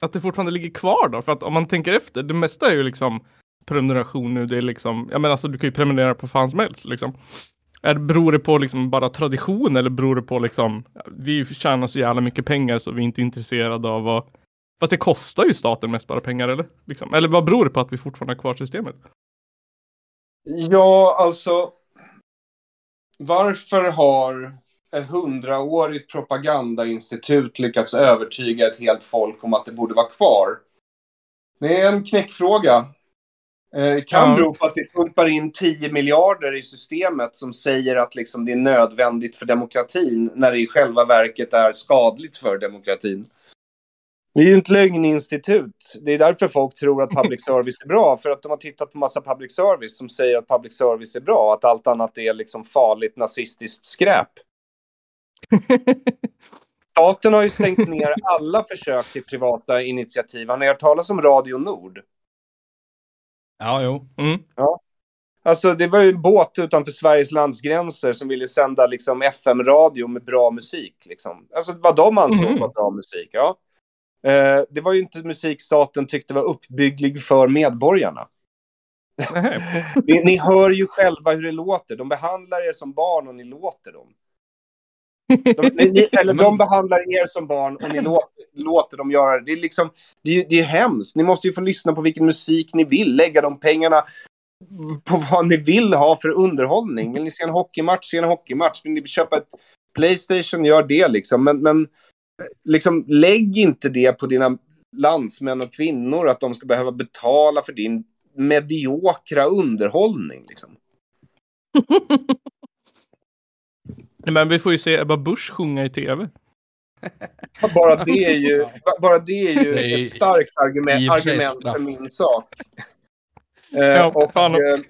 att det fortfarande ligger kvar då? För att om man tänker efter, det mesta är ju liksom prenumeration nu, det är liksom, jag menar alltså du kan ju prenumerera på fan som helst liksom. Är, beror det på liksom bara tradition eller beror det på liksom, vi tjänar så jävla mycket pengar så vi är inte intresserade av vad, fast det kostar ju staten mest bara pengar eller? Liksom. Eller vad beror det på att vi fortfarande har kvar systemet? Ja, alltså... Varför har ett hundraårigt propagandainstitut lyckats övertyga ett helt folk om att det borde vara kvar? Det är en knäckfråga. Eh, kan Ja. bero på att vi pumpar in 10 miljarder i systemet som säger att liksom det är nödvändigt för demokratin när det i själva verket är skadligt för demokratin. Det är ju ett lögninstitut. Det är därför folk tror att public service är bra. För att de har tittat på massa public service som säger att public service är bra. Att allt annat är liksom farligt nazistiskt skräp. Staten har ju stängt ner alla försök till privata initiativ. Har ni hört talas om Radio Nord? Ja, jo. Mm. Alltså det var ju en båt utanför Sveriges landsgränser som ville sända liksom FM-radio med bra musik. Liksom. Alltså vad de ansåg Mhm. var bra musik. Ja. Eh, det var ju inte musik staten tyckte var uppbygglig för medborgarna. Ni, ni hör ju själva hur det låter. De behandlar er som barn och ni låter dem. De, ni, eller de behandlar er som barn och ni låter, låter dem göra det. Det är, liksom, det, är, det är hemskt. Ni måste ju få lyssna på vilken musik ni vill. Lägga de pengarna på vad ni vill ha för underhållning. Vill ni se en hockeymatch, se en hockeymatch. Vill ni köpa ett Playstation, gör det liksom. Men, men liksom, lägg inte det på dina landsmän och kvinnor att de ska behöva betala för din mediokra underhållning. Liksom. Men vi får ju se Ebba Busch sjunga i tv. Bara det är ju, ba- bara det är ju Det är ett starkt argument, argument för min sak. Eh, Ja, och, fan. eh,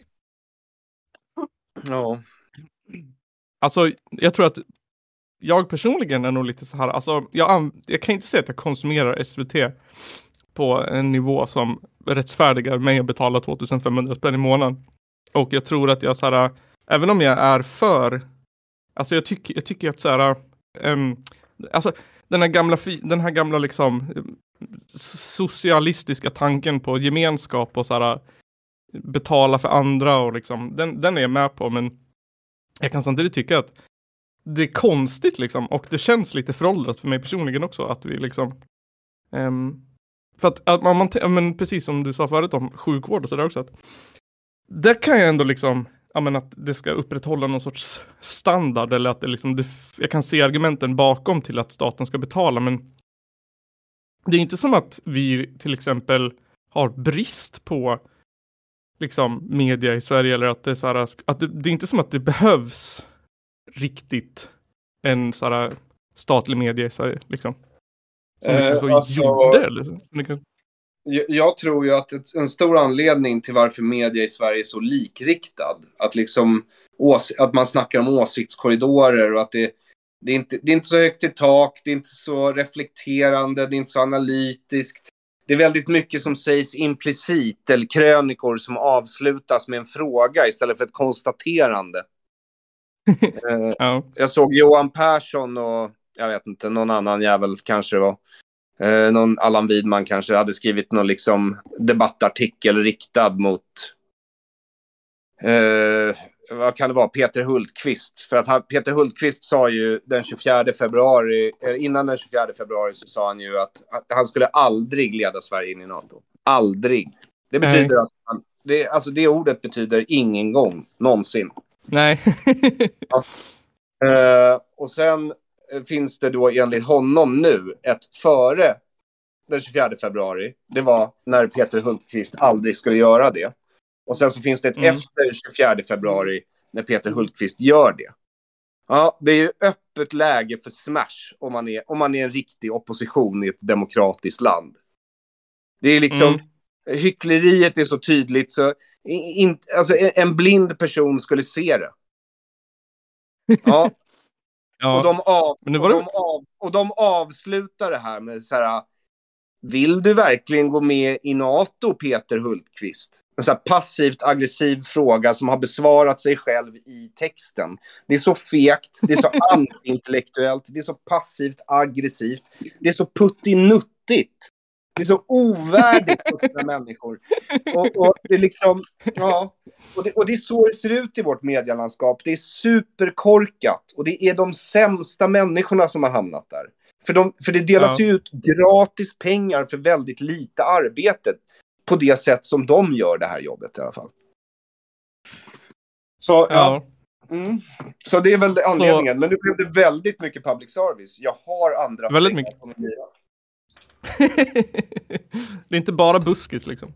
ja. Alltså, jag tror att jag personligen är nog lite så här, alltså, jag, jag kan inte säga att jag konsumerar SVT på en nivå som rättfärdigar mig att betala 2500 spänn i månaden. Och jag tror att jag så här, även om jag är för, alltså jag tycker, jag tycker att så här, um, alltså den här gamla, den här gamla liksom socialistiska tanken på gemenskap och så här betala för andra och liksom, den, den är jag med på men jag kan samtidigt tycka att det är konstigt liksom och det känns lite föråldrat för mig personligen också att vi liksom um, för att, att man, man, men precis som du sa förut om sjukvård och sådär också att där kan jag ändå liksom ja, men att det ska upprätthålla någon sorts standard eller att det liksom det, jag kan se argumenten bakom till att staten ska betala men det är inte som att vi till exempel har brist på liksom media i Sverige eller att det är så här, att det, det är inte som att det behövs riktigt en så här statlig media i Sverige liksom. Som Eh, kanske alltså- gjorde eller så. Som det kan- Jag, jag tror ju att ett, en stor anledning till varför media i Sverige är så likriktad, att, liksom, ås, att man snackar om åsiktskorridorer och att det, det, är inte, det är inte så högt i tak, det är inte så reflekterande, det är inte så analytiskt. Det är väldigt mycket som sägs implicit, eller krönikor som avslutas med en fråga istället för ett konstaterande. Eh, Ja. jag såg Johan Persson och jag vet inte, någon annan jävel kanske det var. Eh, någon Allan Widman kanske hade skrivit någon liksom debattartikel riktad mot eh, vad kan det vara, Peter Hultqvist. För att han, Peter Hultqvist sa ju den 24 februari, eh, innan den 24 februari så sa han ju att han skulle aldrig leda Sverige in i NATO. Aldrig. Det Nej. betyder att han, det, alltså det ordet betyder ingen gång, någonsin. Nej. Eh, och sen eh, finns det då enligt honom nu ett före den 24 februari. Det var när Peter Hultqvist aldrig skulle göra det. Och sen så finns det ett Mm. efter 24 februari när Peter Hultqvist gör det. Ja, det är ju öppet läge för smash om man är, om man är en riktig opposition i ett demokratiskt land. Det är liksom, Mm. hyckleriet är så tydligt så in, alltså, en- blind person skulle se det. Ja, och, ja. de av, och, de av, och de avslutar det här med så här. Vill du verkligen gå med i NATO, Peter Hultqvist? En så passivt aggressiv fråga som har besvarat sig själv i texten. Det är så fegt, det är så antiintellektuellt, det är så passivt aggressivt, det är så puttinuttigt. Det är så ovärdigt vuxna människor. Och, och det är liksom, ja. Och det, och det är så det ser ut i vårt medielandskap. Det är superkorkat. Och det är de sämsta människorna som har hamnat där. För, de, för det delas Ja. ut gratis pengar för väldigt lite arbete. På det sätt som de gör det här jobbet i alla fall. Så, ja. Mm. Så det är väl anledningen. Men nu blev det väldigt mycket public service. Jag har andra Väldigt mycket. Det är inte bara buskis liksom.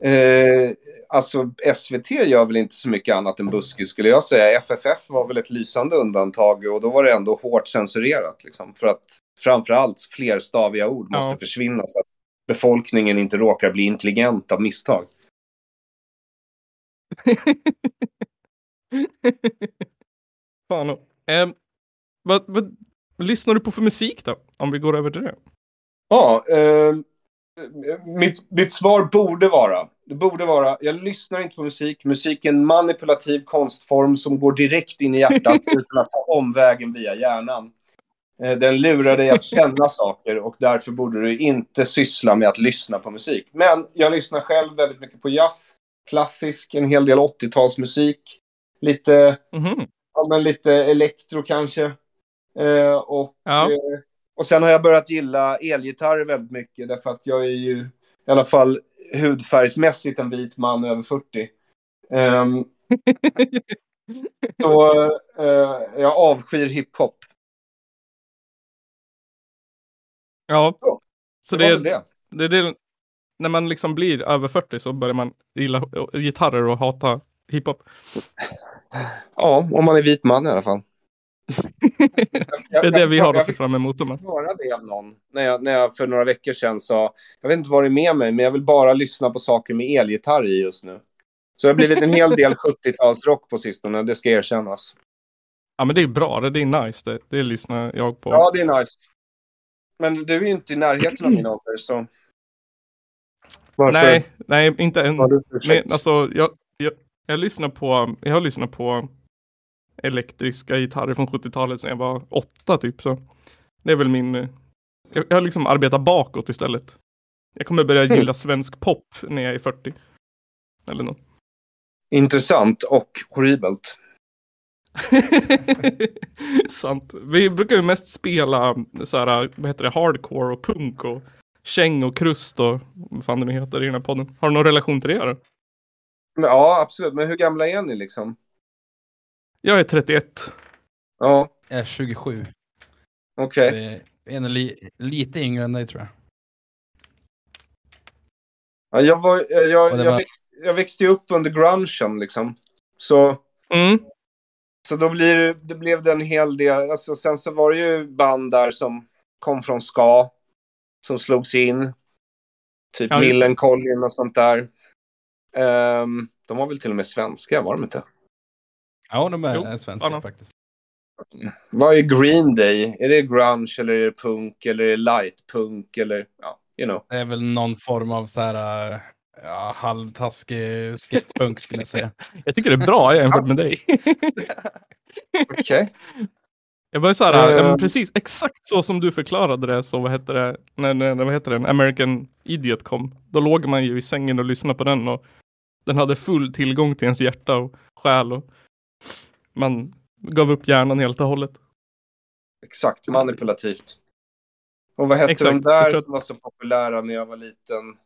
Eh, alltså SVT gör väl inte så mycket annat än buskis skulle jag säga. FFF var väl ett lysande undantag och då var det ändå hårt censurerat. Liksom, för att framförallt flerstaviga ord måste Ja. försvinna så att befolkningen inte råkar bli intelligent av misstag. Fan. Eh, vad, vad lyssnar du på för musik då? Om vi går över till det. Ja, eh, mitt, mitt svar borde vara, det borde vara, jag lyssnar inte på musik. Musik är en manipulativ konstform som går direkt in i hjärtat utan att ta omvägen via hjärnan. Eh, Den lurar dig att känna saker och därför borde du inte syssla med att lyssna på musik. Men jag lyssnar själv väldigt mycket på jazz, klassisk, en hel del 80-talsmusik, lite, Mhm. ja, men lite elektro kanske. Eh, och Ja. Eh, och sen har jag börjat gilla elgitarrer väldigt mycket därför att jag är ju i alla fall hudfärgsmässigt en vit man över 40. Ehm, så eh, jag avskyr hiphop. ja. Ja, Så Det det det. det det, när man liksom blir över 40 så börjar man gilla gitarrer och hata hiphop. Ja, om man är vit man i alla fall. Det är det vi har att jag se fram emot. Om. fick höra det av någon när jag, när jag för några veckor sedan sa, jag vet inte vad det är med mig, men jag vill bara lyssna på saker med elgitarr i just nu. Så det har blivit en hel del 70-talsrock på sistone, det ska erkännas. Ja men det är bra, det är nice det. Det lyssnar jag på. Ja, det är nice. Men du är ju inte i närheten av min ålder, så... Varför nej, nej inte än. Men alltså jag, jag, jag lyssnar på, jag har lyssnat på elektriska gitarrer från 70-talet sedan jag var åtta typ så. Det är väl min, eh, jag, jag har liksom arbetat bakåt istället. Jag kommer börja gilla svensk pop när jag är 40. Eller något. Intressant och horribelt. Sant. Vi brukar ju mest spela så här, vad heter det, hardcore och punk och käng och krust och vad fan det nu heter i den här podden. Har du någon relation till det? Men, ja, absolut. Men hur gamla är ni liksom? Jag är 31. Ja, Jag är 27. okej. Det är en li, lite yngre än dig tror jag. Ja, jag, var, eh, jag, jag, var- växt, jag växte ju upp under grungen liksom. Så, Mm. så då blir, det- blev det en hel del. Alltså, sen så var det ju band där som kom från ska. Som slogs in. Typ Ja. Millencolin och sånt där. Ehm, de var väl till och med svenska, var de inte? Ja, de är Jo, svenska Anna. faktiskt. Vad är Green Day? Är det grunge eller är det punk eller är det light-punk eller ja, you know. Det är väl någon form av så här äh, ja, halvtaskig skatepunk skulle jag säga. Jag tycker det är bra jämfört med dig. Okej. Jag var så här, men precis exakt så som du förklarade det så vad hette det, när, när, vad heter den, American Idiot kom. Då låg man ju i sängen och lyssnade på den och den hade full tillgång till ens hjärta och själ och man gav upp hjärnan helt och hållet. Exakt, manipulativt. Och vad hette Exakt, de där tror som var så populära när jag var liten?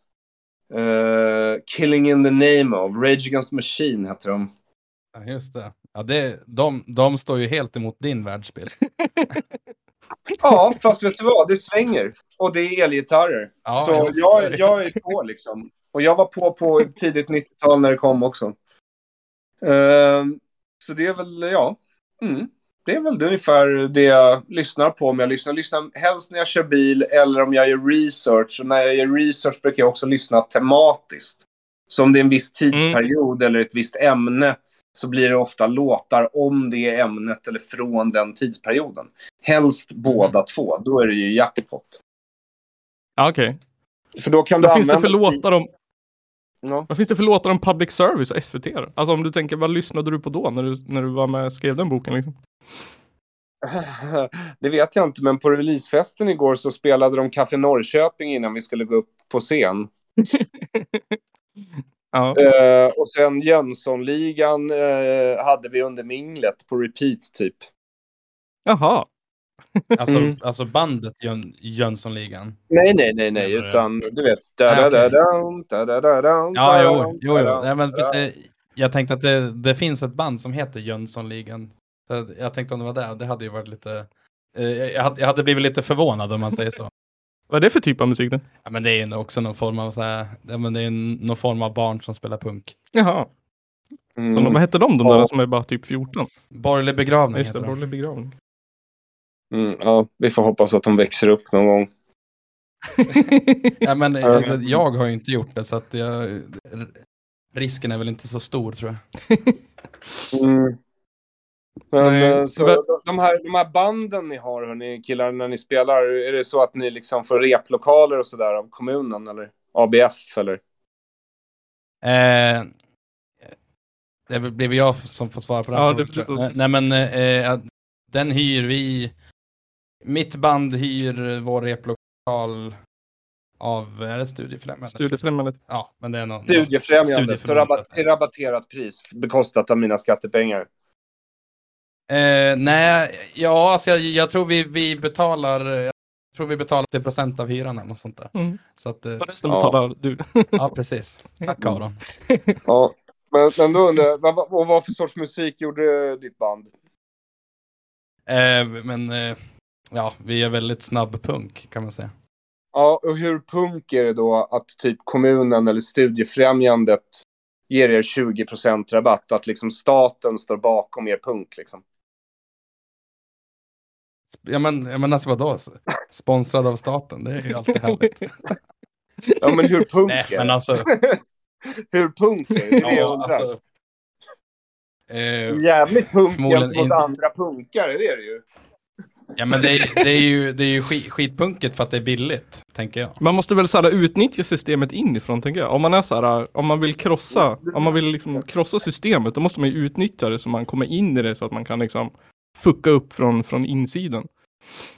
Eh, Killing in the name of, Rage Against the Machine hette de. Ja, just det. Ja, det de, de står ju helt emot din världsbild. Ja, fast vet du vad? Det svänger. Och det är elgitarrer. Ja, så ja. jag, jag är på liksom. Och jag var på på tidigt 90-tal när det kom också. Eh, så det är väl, ja. Mm. Det är väl det ungefär det jag lyssnar på. Om jag lyssnar, lyssnar helst när jag kör bil eller om jag gör research. Och när jag gör research brukar jag också lyssna tematiskt. Så om det är en viss tidsperiod eller ett visst ämne så blir det ofta låtar om det ämnet eller från den tidsperioden. Helst båda två, då är det ju jackpot. Ja, okej. För då kan du Vad finns det för låtar om, Ja. vad finns det för låtar om public service och SVT? då? Alltså om du tänker, vad lyssnade du på då när du, när du var med och skrev den boken liksom? Det vet jag inte, men på releasefesten igår så spelade de Café Norrköping innan vi skulle gå upp på scen. Ja, Eh, och sen Jönssonligan eh, hade vi under minglet på repeat typ. jaha. Alltså, Mm. alltså bandet Jön, Jönssonligan. Nej, nej, nej, nej, utan du vet. Okej. Da-da-da-dum, da-da-da-dum, Ja, jo, jo, jo. Nej, men, jag tänkte att det, det finns ett band som heter Jönssonligan. Så Jag tänkte om det var det, det hade ju varit lite... eh, Jag hade, jag hade blivit lite förvånad om man säger så. Vad är det för typ av musik då? Ja, men det är ju också någon form av så här, ja, men det är någon form av barn som spelar punk. Jaha. Så Mm. de, vad hette de, de Ja. där som är bara typ 14? Borgerlig begravning Just det, heter de. borgerlig begravning. Mm, ja, vi får hoppas att de växer upp någon gång. Ja, men eh, Mm. jag har ju inte gjort det så att jag, risken är väl inte så stor tror jag. Mm. Men eh, så, de, här, de här banden ni har, hörni, killar, när ni spelar, är det så att ni liksom får replokaler och sådär av kommunen eller ABF eller? Eh, det väl jag som får svara på den Ja, frågan, det jag. du. Nej men eh, att den hyr vi. Mitt band hyr vår replokal av, är det Studiefrämjandet? Studiefrämjandet. ja, men det är någon, Studiefrämjandet, till rabatterat pris, bekostat av mina skattepengar. Eh, nej, ja alltså jag, jag tror vi, vi betalar, jag tror vi betalar 80% av hyran eller något sånt där. Mm. Så att, eh, resten Ja. betalar du. ja precis. Tack Aron. Ja, men, men då undrar jag, och vad för sorts musik gjorde ditt band? Eh, men eh, ja, vi är väldigt snabb punk kan man säga. Ja, och hur punk är det då att typ kommunen eller studiefrämjandet ger er 20% rabatt. Att liksom staten står bakom er punk liksom. Ja men, ja, men alltså vadå? Sponsrad av staten, det är ju alltid härligt. Ja men hur punk Nej, är men det? alltså, Hur punk är det? Det är jag ja, undrar. alltså eh, Jävligt punk gentemot in- andra punkare, det är det ju. Ja men det är, det är ju, det är ju skit, skitpunket för att det är billigt, tänker jag. Man måste väl så här, utnyttja systemet inifrån tänker jag. Om man är så här, om man vill krossa, om man vill liksom krossa systemet, då måste man ju utnyttja det så man kommer in i det så att man kan liksom fucka upp från, från insidan.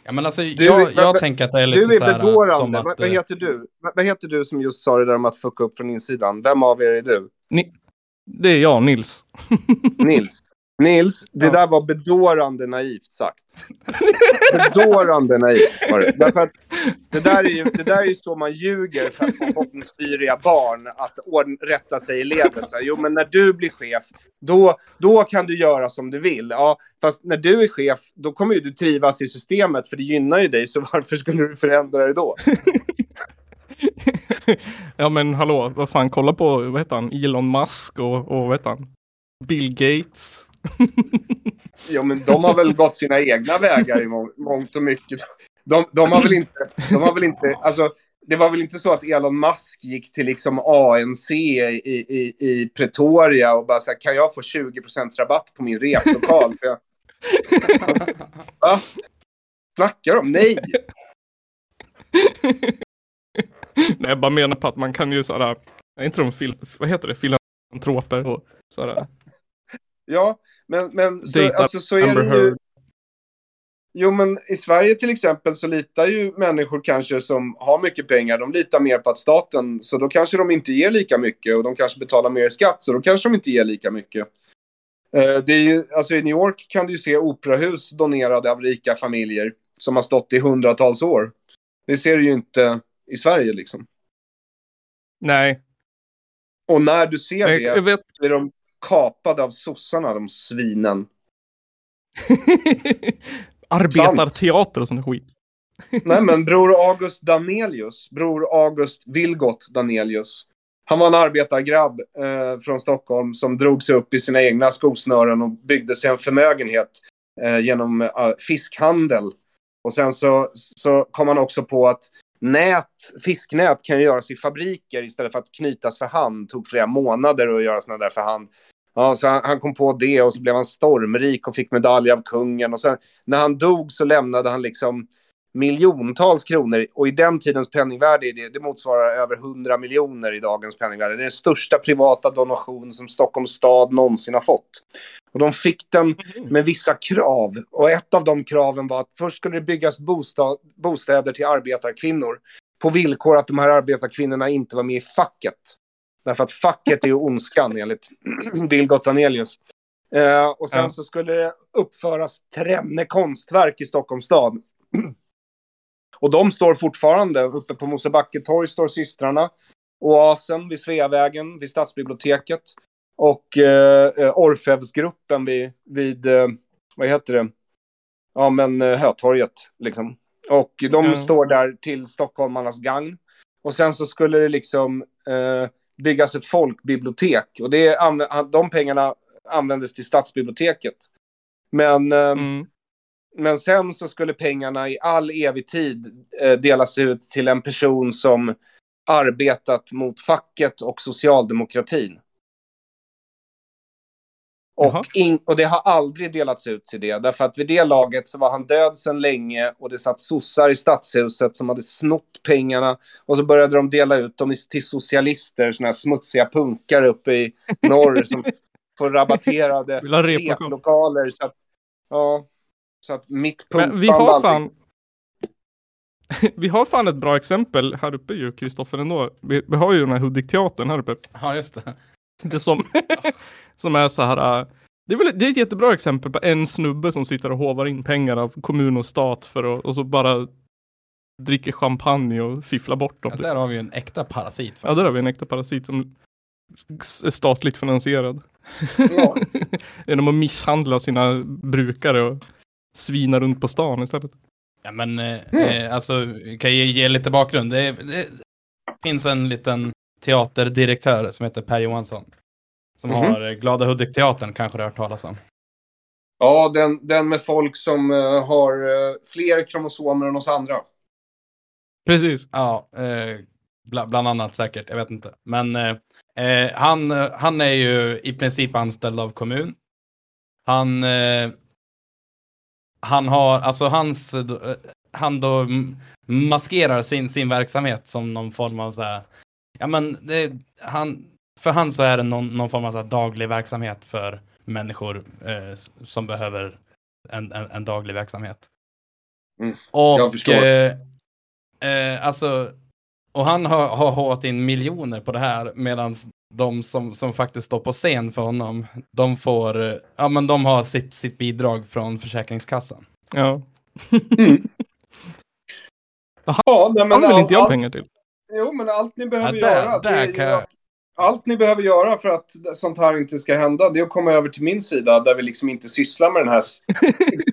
Ja men alltså, Du, jag, men- jag men- tänker att det är lite Du är så här som bedårande. att... Vad, eh, heter du? Vad, vad heter du som just sa det där om att fucka upp från insidan? Vem av er är du? Ni, det är jag, Nils. Nils. Nils, det Ja. där var bedårande naivt sagt. Bedårande naivt var det. Därför att det där, är ju, det där är ju så man ljuger för att få bottenstyriga barn att rätta sig i ledet. Så här, jo, men när du blir chef, då, då kan du göra som du vill. Ja, fast när du är chef, då kommer ju du trivas i systemet, för det gynnar ju dig, så varför skulle du förändra det då? ja men hallå, vad fan, kolla på, vad heter han, Elon Musk och, och vad heter han? Bill Gates. Ja, men de har väl gått sina egna vägar i må- mångt och mycket. De, de har väl inte, de har väl inte, alltså, det var väl inte så att Elon Musk gick till liksom ANC i, i, i Pretoria och bara så här, kan jag få 20% rabatt på min replokal? Jag- Va? Snackar de? Nej! Nej, jag bara menar på att man kan ju såhär, är inte de fil, vad heter det, filantroper och såhär, Ja, men, men så, alltså, så är det ju... Jo, men i Sverige till exempel så litar ju människor kanske som har mycket pengar, de litar mer på att staten, så då kanske de inte ger lika mycket och de kanske betalar mer i skatt, så då kanske de inte ger lika mycket. Eh, Det är ju, alltså i New York kan du ju se operahus donerade av rika familjer som har stått i hundratals år. Det ser du ju inte i Sverige liksom. Nej, Och när du ser det vet. är de kapade av sossarna, de svinen. Arbetarteater och sån skit. Nej, men bror August Danelius, bror August Vilgot Danelius. Han var en arbetargrabb eh, från Stockholm som drog sig upp i sina egna skosnören och byggde sig en förmögenhet eh, genom eh, fiskhandel. Och sen så, så kom han också på att nät, fisknät kan ju göras i fabriker istället för att knytas för hand. Det tog flera månader att göra sådana där för hand. Ja, så han, han kom på det och så blev han stormrik och fick medalj av kungen. Och sen när han dog så lämnade han liksom miljontals kronor. Och i den tidens penningvärde, är det, det motsvarar över 100 miljoner i dagens penningvärde. Det är den största privata donation som Stockholms stad någonsin har fått. Och de fick den med vissa krav. Och ett av de kraven var att först skulle det byggas bostad, bostäder till arbetarkvinnor. På villkor att de här arbetarkvinnorna inte var med i facket. Därför att facket är ondskan enligt Dilgot Danelius. Eh, och sen så skulle det uppföras trenne konstverk i Stockholms stad. Och de står fortfarande. Uppe på Mosebacketorg står systrarna. Oasen vid Sveavägen, vid Stadsbiblioteket. Och eh, eh, Orfeusgruppen vid, vid eh, vad heter det? Ja, men eh, Hötorget liksom. Och de Ja. står där till stockholmarnas gagn. Och sen så skulle det liksom eh, byggas ett folkbibliotek. Och det, de pengarna användes till stadsbiblioteket. Men, eh, Mm. Men sen så skulle pengarna i all evig tid eh, delas ut till en person som arbetat mot facket och socialdemokratin. Och, in, och det har aldrig delats ut till det. Därför att vid det laget så var han död sedan länge och det satt sossar i stadshuset som hade snott pengarna. Och så började de dela ut dem till socialister, såna här smutsiga punkare uppe i norr som får rabatterade replokaler. Så att, ja, så att mitt Men vi har fan Vi har fan ett bra exempel här uppe ju, Kristoffer ändå. Vi, vi har ju den här Hudik-teatern här uppe. Ja, just det. Det som, som är så här. äh, Det är, väl, det är ett jättebra exempel på en snubbe som sitter och hovar in pengar av kommun och stat för att, och så bara dricker champagne och fifflar bort dem. Ja, där har vi ju en äkta parasit. Ja, där har vi en äkta parasit som är statligt finansierad. Ja. Genom att misshandla sina brukare och svina runt på stan istället. Ja, men eh, eh, alltså, kan jag ge lite bakgrund? Det, det finns en liten teaterdirektör som heter Per Johansson. Som Mhm. har eh, Glada Hudik-teatern, kanske du har hört talas om. Ja, den, den med folk som eh, har eh, fler kromosomer än oss andra. Precis. Ja, eh, bla, bland annat säkert, jag vet inte. Men eh, han, han är ju i princip anställd av kommun. Han, eh, han har, alltså hans, han då maskerar sin, sin verksamhet som någon form av så här, ja men det, han, för han så är det någon, någon form av så här daglig verksamhet för människor eh, som behöver en, en, en daglig verksamhet. Mm, Och jag förstår. eh, eh, alltså, och han har, har hållit in miljoner på det här medan de som, som faktiskt står på scen för honom, de får, ja men de har sitt, sitt bidrag från Försäkringskassan. Ja. Ja, nej, men Han vill all- inte jag all- pengar till. Jo, men allt ni behöver Ja, där- göra. där det jag- att, allt ni behöver göra för att sånt här inte ska hända, det är att komma över till min sida där vi liksom inte sysslar med den här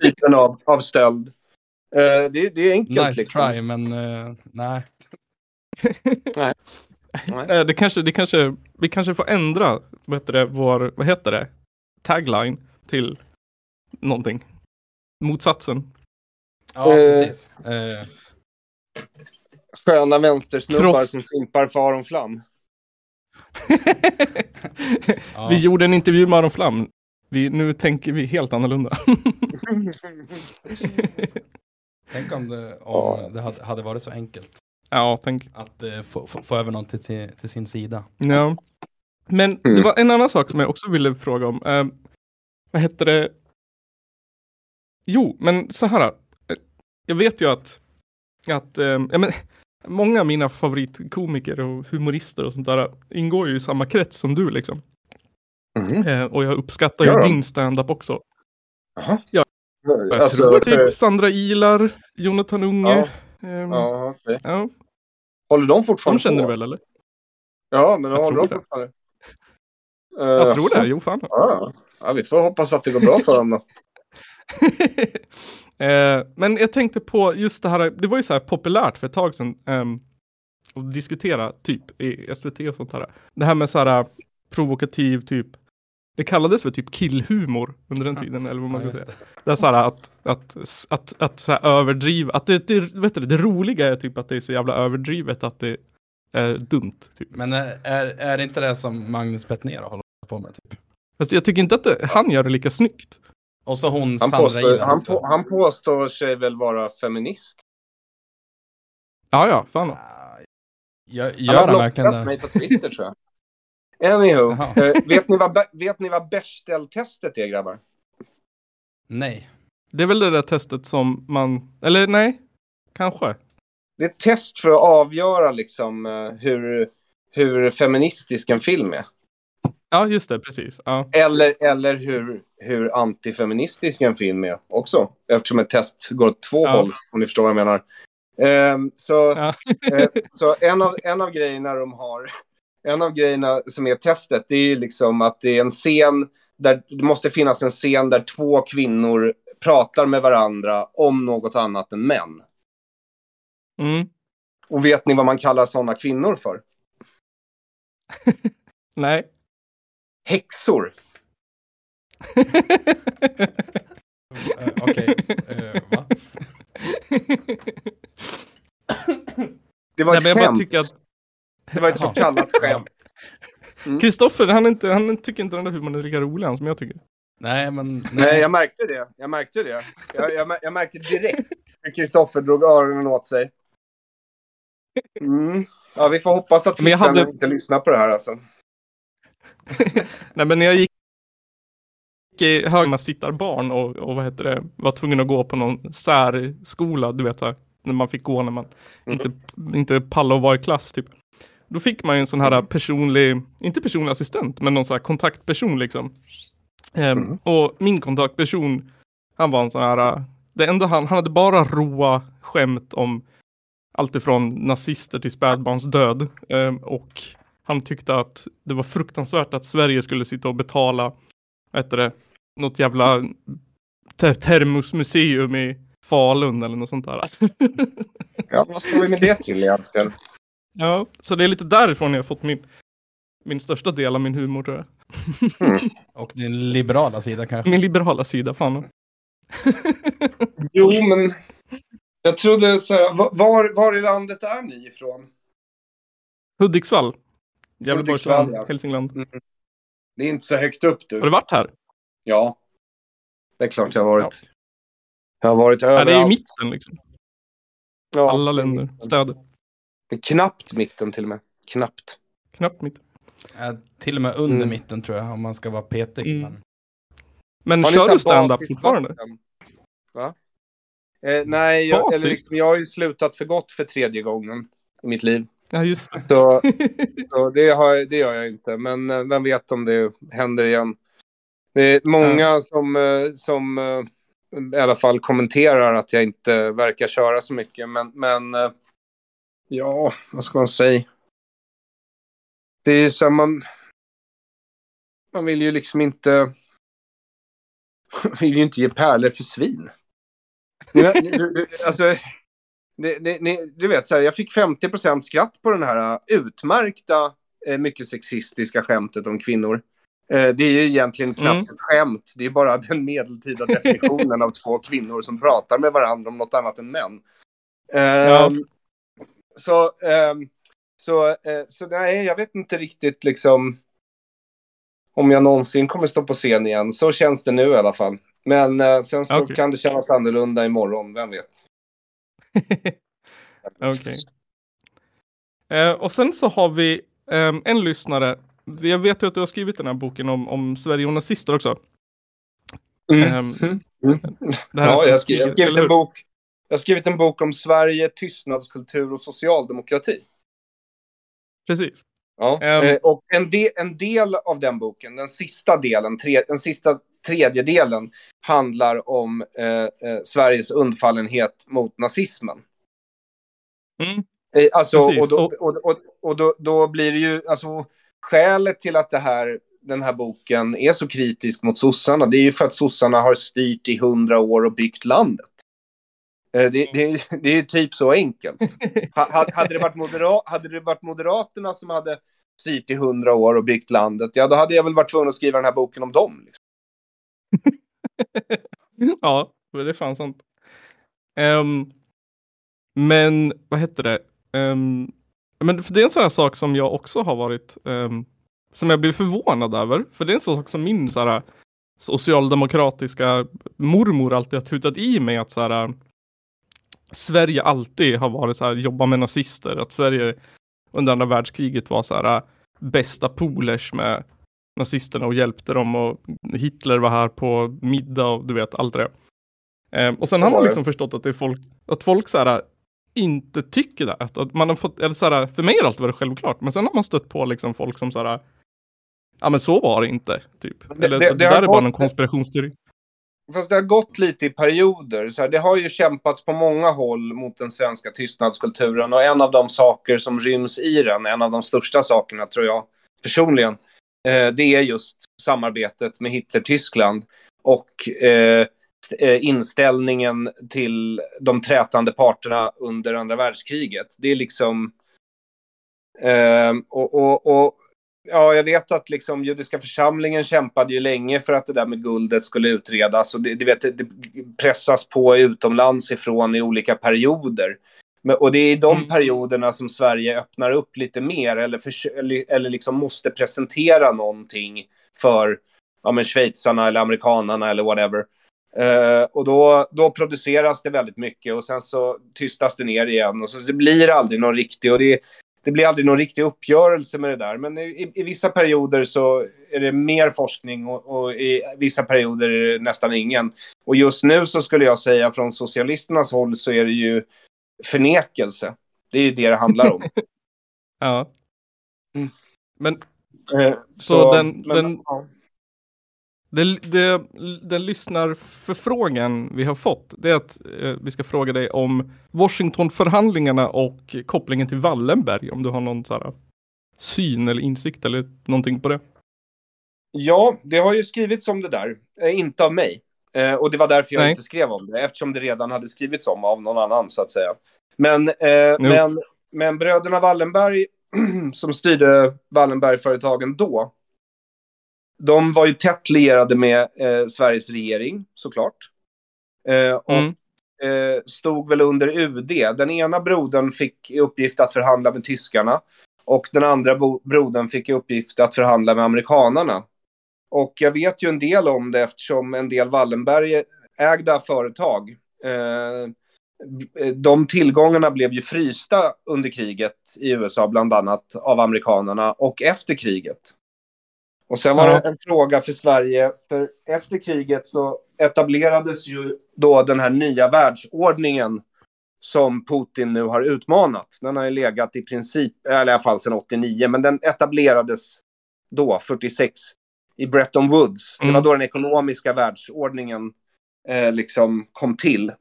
typen av, av stöld. Eh, det, det är enkelt Nice liksom. try, men eh, nej. Eh, Det kanske, det kanske, vi kanske får ändra vad heter det, vår, vad heter det, tagline till någonting. Motsatsen. Ja, Eh, precis. Eh, Sköna vänstersnubbar Cross- som simpar för Aron Flam. ja. Vi gjorde en intervju med Aron Flam. Vi, nu tänker vi helt annorlunda. Tänk om det, om det hade, hade varit så enkelt ja, tänk. att eh, få, få, få över någon till, till, till sin sida. Ja. Men det Mm. var en annan sak som jag också ville fråga om. Eh, vad hette det? Jo, men så här. eh, Jag vet ju att, att eh, ja, men, många av mina favoritkomiker och humorister och sånt där ingår ju i samma krets som du liksom. Mhm. Eh, och jag uppskattar ju Ja. din stand-up också. Jaha. Ja. Jag Alltså, tror typ Sandra Ilar, Jonathan Unge. Ja. Ehm, Ja, okej. ja, Håller de de fortfarande känner på? väl eller? Ja, men Jag håller de det. fortfarande? Jag Eh, tror det, jo fan. Ja. ja, vi får hoppas att det går bra för dem då. eh, men jag tänkte på just det här, det var ju så här populärt för ett tag sedan ehm, att diskutera typ i SVT och sånt där. Det här med så här provokativ typ, det kallades för typ killhumor under den tiden eller vad man Ja, ska säga. det. Det är så här att, att, att, att så här överdriva, att det, det, vet du, det roliga är typ att det är så jävla överdrivet att det är dumt. Typ. Men eh, är, är det inte det som Magnus Bettner håller på med? Typ? Fast jag tycker inte att det, han gör det lika snyggt. Och så hon Han Sandra påstår, Ilar han, på, han påstår sig väl vara feminist? Ja, ja, fan. Ah, Gör, Han gör har han verkligen det? mig på Twitter tror jag. Anywho, eh, vet ni vad, vet ni vad Bechdel-testet är grabbar? Nej. Det är väl det där testet som man, eller nej, kanske. Det är ett test för att avgöra liksom eh, hur, hur feministisk en film är. Ja, just det, precis. Ja. Eller, eller hur, hur antifeministisk en film är också. Eftersom ett test går åt två Ja. håll, om ni förstår vad jag menar. Ehm, så Ja. eh, så en, av, en av grejerna de har, en av grejerna som är testet, det är liksom att det är en scen där det måste finnas en scen där två kvinnor pratar med varandra om något annat än män. Mm. Och vet ni vad man kallar sådana kvinnor för? Nej. Häxor. Eh, Okej. Eh, va? Det var Nej, ett men jag bara skämt. tycker att Det var ett så kallat skämt. Kristoffer, han, är inte, han tycker inte den där humorn är lika rolig än som jag tycker. Nej, men... Nej, jag märkte det. Jag märkte det. Jag, jag, jag märkte direkt hur Kristoffer drog öronen åt sig. Mm. Ja, vi får hoppas att tittarna hade- inte lyssnar på det här alltså. Nej, men när jag gick i högmasittarbarn och, och vad heter det, var tvungen att gå på någon särskola, du vet, här, när man fick gå när man inte, inte pallade att vara i klass typ. Då fick man ju en sån här personlig, inte personlig assistent, men någon sån här kontaktperson liksom. Ehm, Mm. Och min kontaktperson, han var en sån här, det enda han, han hade bara roa skämt om allt ifrån nazister till spädbarns död. Ehm, och han tyckte att det var fruktansvärt att Sverige skulle sitta och betala, vad heter det, något jävla te- termosmuseum i Falun eller något sånt där. Ja, vad ska vi med det till egentligen? Ja, så det är lite därifrån jag har fått min, min största del av min humor tror jag. Och din liberala sida kanske. Min liberala sida, fan. Jo, men jag trodde så här, va- var, var i landet är ni ifrån? Hudiksvall. Gävleborgs län, ja. Hälsingland. Det är inte så högt upp Har du du. varit här? Ja. Det är klart jag har varit. Jag har varit Ja, överallt. det är i mitten liksom. Ja, Alla länder, städer. Det är knappt mitten till och med. Knappt. Knappt mitten. Ja, till och med under Mm. mitten tror jag, om man ska vara petig. Mm. Men... Men kör du stand-up fortfarande? Va? Eh, nej, jag, eller liksom, jag har ju slutat för gott för tredje gången i mitt liv. Ja, just det. Så, så det, har, jag- det gör jag inte. Men eh, vem vet om det händer igen. Det är många som, eh, som eh, i alla fall kommenterar att jag inte verkar köra så mycket. Men, men ja, vad ska man säga? Det är ju så här, man... Man vill ju liksom inte... vill ju inte ge pärlor för svin. Alltså, det, det, ni, du vet, så här, jag fick 50% skratt på den här uh, utmärkta, eh, mycket sexistiska skämtet om kvinnor. Eh, det är ju egentligen knappt Mm. ett skämt. Det är bara den medeltida definitionen av två kvinnor som pratar med varandra om något annat än män. Ehm, Så, ehm, så, eh, så nej, jag vet inte riktigt liksom om jag någonsin kommer stå på scen igen. Så känns det nu i alla fall. Men eh, sen så Okej. kan det kännas annorlunda imorgon, vem vet. Okej. Eh, och sen så har vi ehm, en lyssnare. Jag vet ju att du har skrivit den här boken om, om Sverige och nazister också. Mm. Ehm, Mm. Ja, jag skrivit, jag eller en bok. Jag har skrivit en bok om Sverige, tystnadskultur och socialdemokrati. Precis. Ja. Eh, och en, de, en del av den boken, den sista delen, tre, den sista tredje delen, handlar om eh, eh, Sveriges undfallenhet mot nazismen. Mm. Eh, Alltså, Precis, och, då, och- och, och, och då, då blir det ju, alltså, skälet till att det här, den här boken är så kritisk mot sossarna, det är ju för att sossarna har styrt i hundra år och byggt landet. Eh, Det, det, det är typ så enkelt. Ha- ha- Hade det, varit modera, hade det varit Moderaterna som hade styrt i hundra år och byggt landet, ja då hade jag väl varit tvungen att skriva den här boken om dem. Liksom. ja, det är fan sant. Ehm, men vad heter det? Ehm, men för det är en sån här sak som jag också har varit, ehm, som jag blir förvånad över. För det är en sån sak som min så här, socialdemokratiska mormor alltid har tutat i mig att så här, Sverige alltid har varit så här, jobba med nazister. Att Sverige under andra världskriget var så här bästa polers med nazisterna och hjälpte dem och Hitler var här på middag och du vet allt det. Eh, och sen har man liksom förstått att det är folk, att folk så här inte tycker det. Att, att man har fått, eller så här, för mig har det alltid varit självklart, men sen har man stött på liksom folk som så här, ja men så var det inte, typ. Det- eller det- det, det där är bara någon konspirationsteori. Fast det har gått lite i perioder. Så här, det har ju kämpats på många håll mot den svenska tystnadskulturen. Och en av de saker som ryms i den, en av de största sakerna tror jag personligen, eh, det är just samarbetet med Hitler-Tyskland. Och eh, eh inställningen till de trätande parterna under andra världskriget. Det är liksom... Eh, och, och, och Ja, jag vet att liksom judiska församlingen kämpade ju länge för att det där med guldet skulle utredas. Och det, det, vet, det pressas på utomlands ifrån i olika perioder. Men, och det är i de Mm. perioderna som Sverige öppnar upp lite mer eller, för, eller, eller liksom måste presentera någonting för ja, men schweizarna eller amerikanarna eller whatever. Eh, och då, då produceras det väldigt mycket och sen så tystas det ner igen. Och så det blir aldrig någon riktig, och det, det blir aldrig någon riktig uppgörelse med det där. Men i, i vissa perioder så är det mer forskning och, och i vissa perioder är det nästan ingen. Och just nu så skulle jag säga från socialisternas håll så är det ju förnekelse. Det är ju det det handlar om. Ja. Mm. Men Eh, Så den- men, den- ja. Det, det, den lyssnarförfrågan vi har fått, det är att eh, vi ska fråga dig om Washingtonförhandlingarna och kopplingen till Wallenberg, om du har någon så här, syn eller insikt eller någonting på det. Ja, det har ju skrivits om det där. Eh, inte av mig. Eh, och det var därför jag Nej. inte skrev om det. Eftersom det redan hade skrivits om av någon annan, så att säga. Men, eh, men, men bröderna Wallenberg, som styrde Wallenberg-företagen då, de var ju tätt lierade med eh, Sveriges regering, såklart. Eh, och Mm. eh, stod väl under UD. Den ena brodern fick i uppgift att förhandla med tyskarna. Och den andra brodern fick i uppgift att förhandla med amerikanarna. Och jag vet ju en del om det eftersom en del Wallenberg-ägda företag, eh, de tillgångarna blev ju frysta under kriget i USA, bland annat av amerikanerna, och efter kriget. Och sen var det en fråga för Sverige, för efter kriget så etablerades ju då den här nya världsordningen som Putin nu har utmanat. Den har ju legat i princip, eller i alla fall sedan 89, men den etablerades då, 46, i Bretton Woods. Det var Mm. då den ekonomiska världsordningen eh, liksom kom till.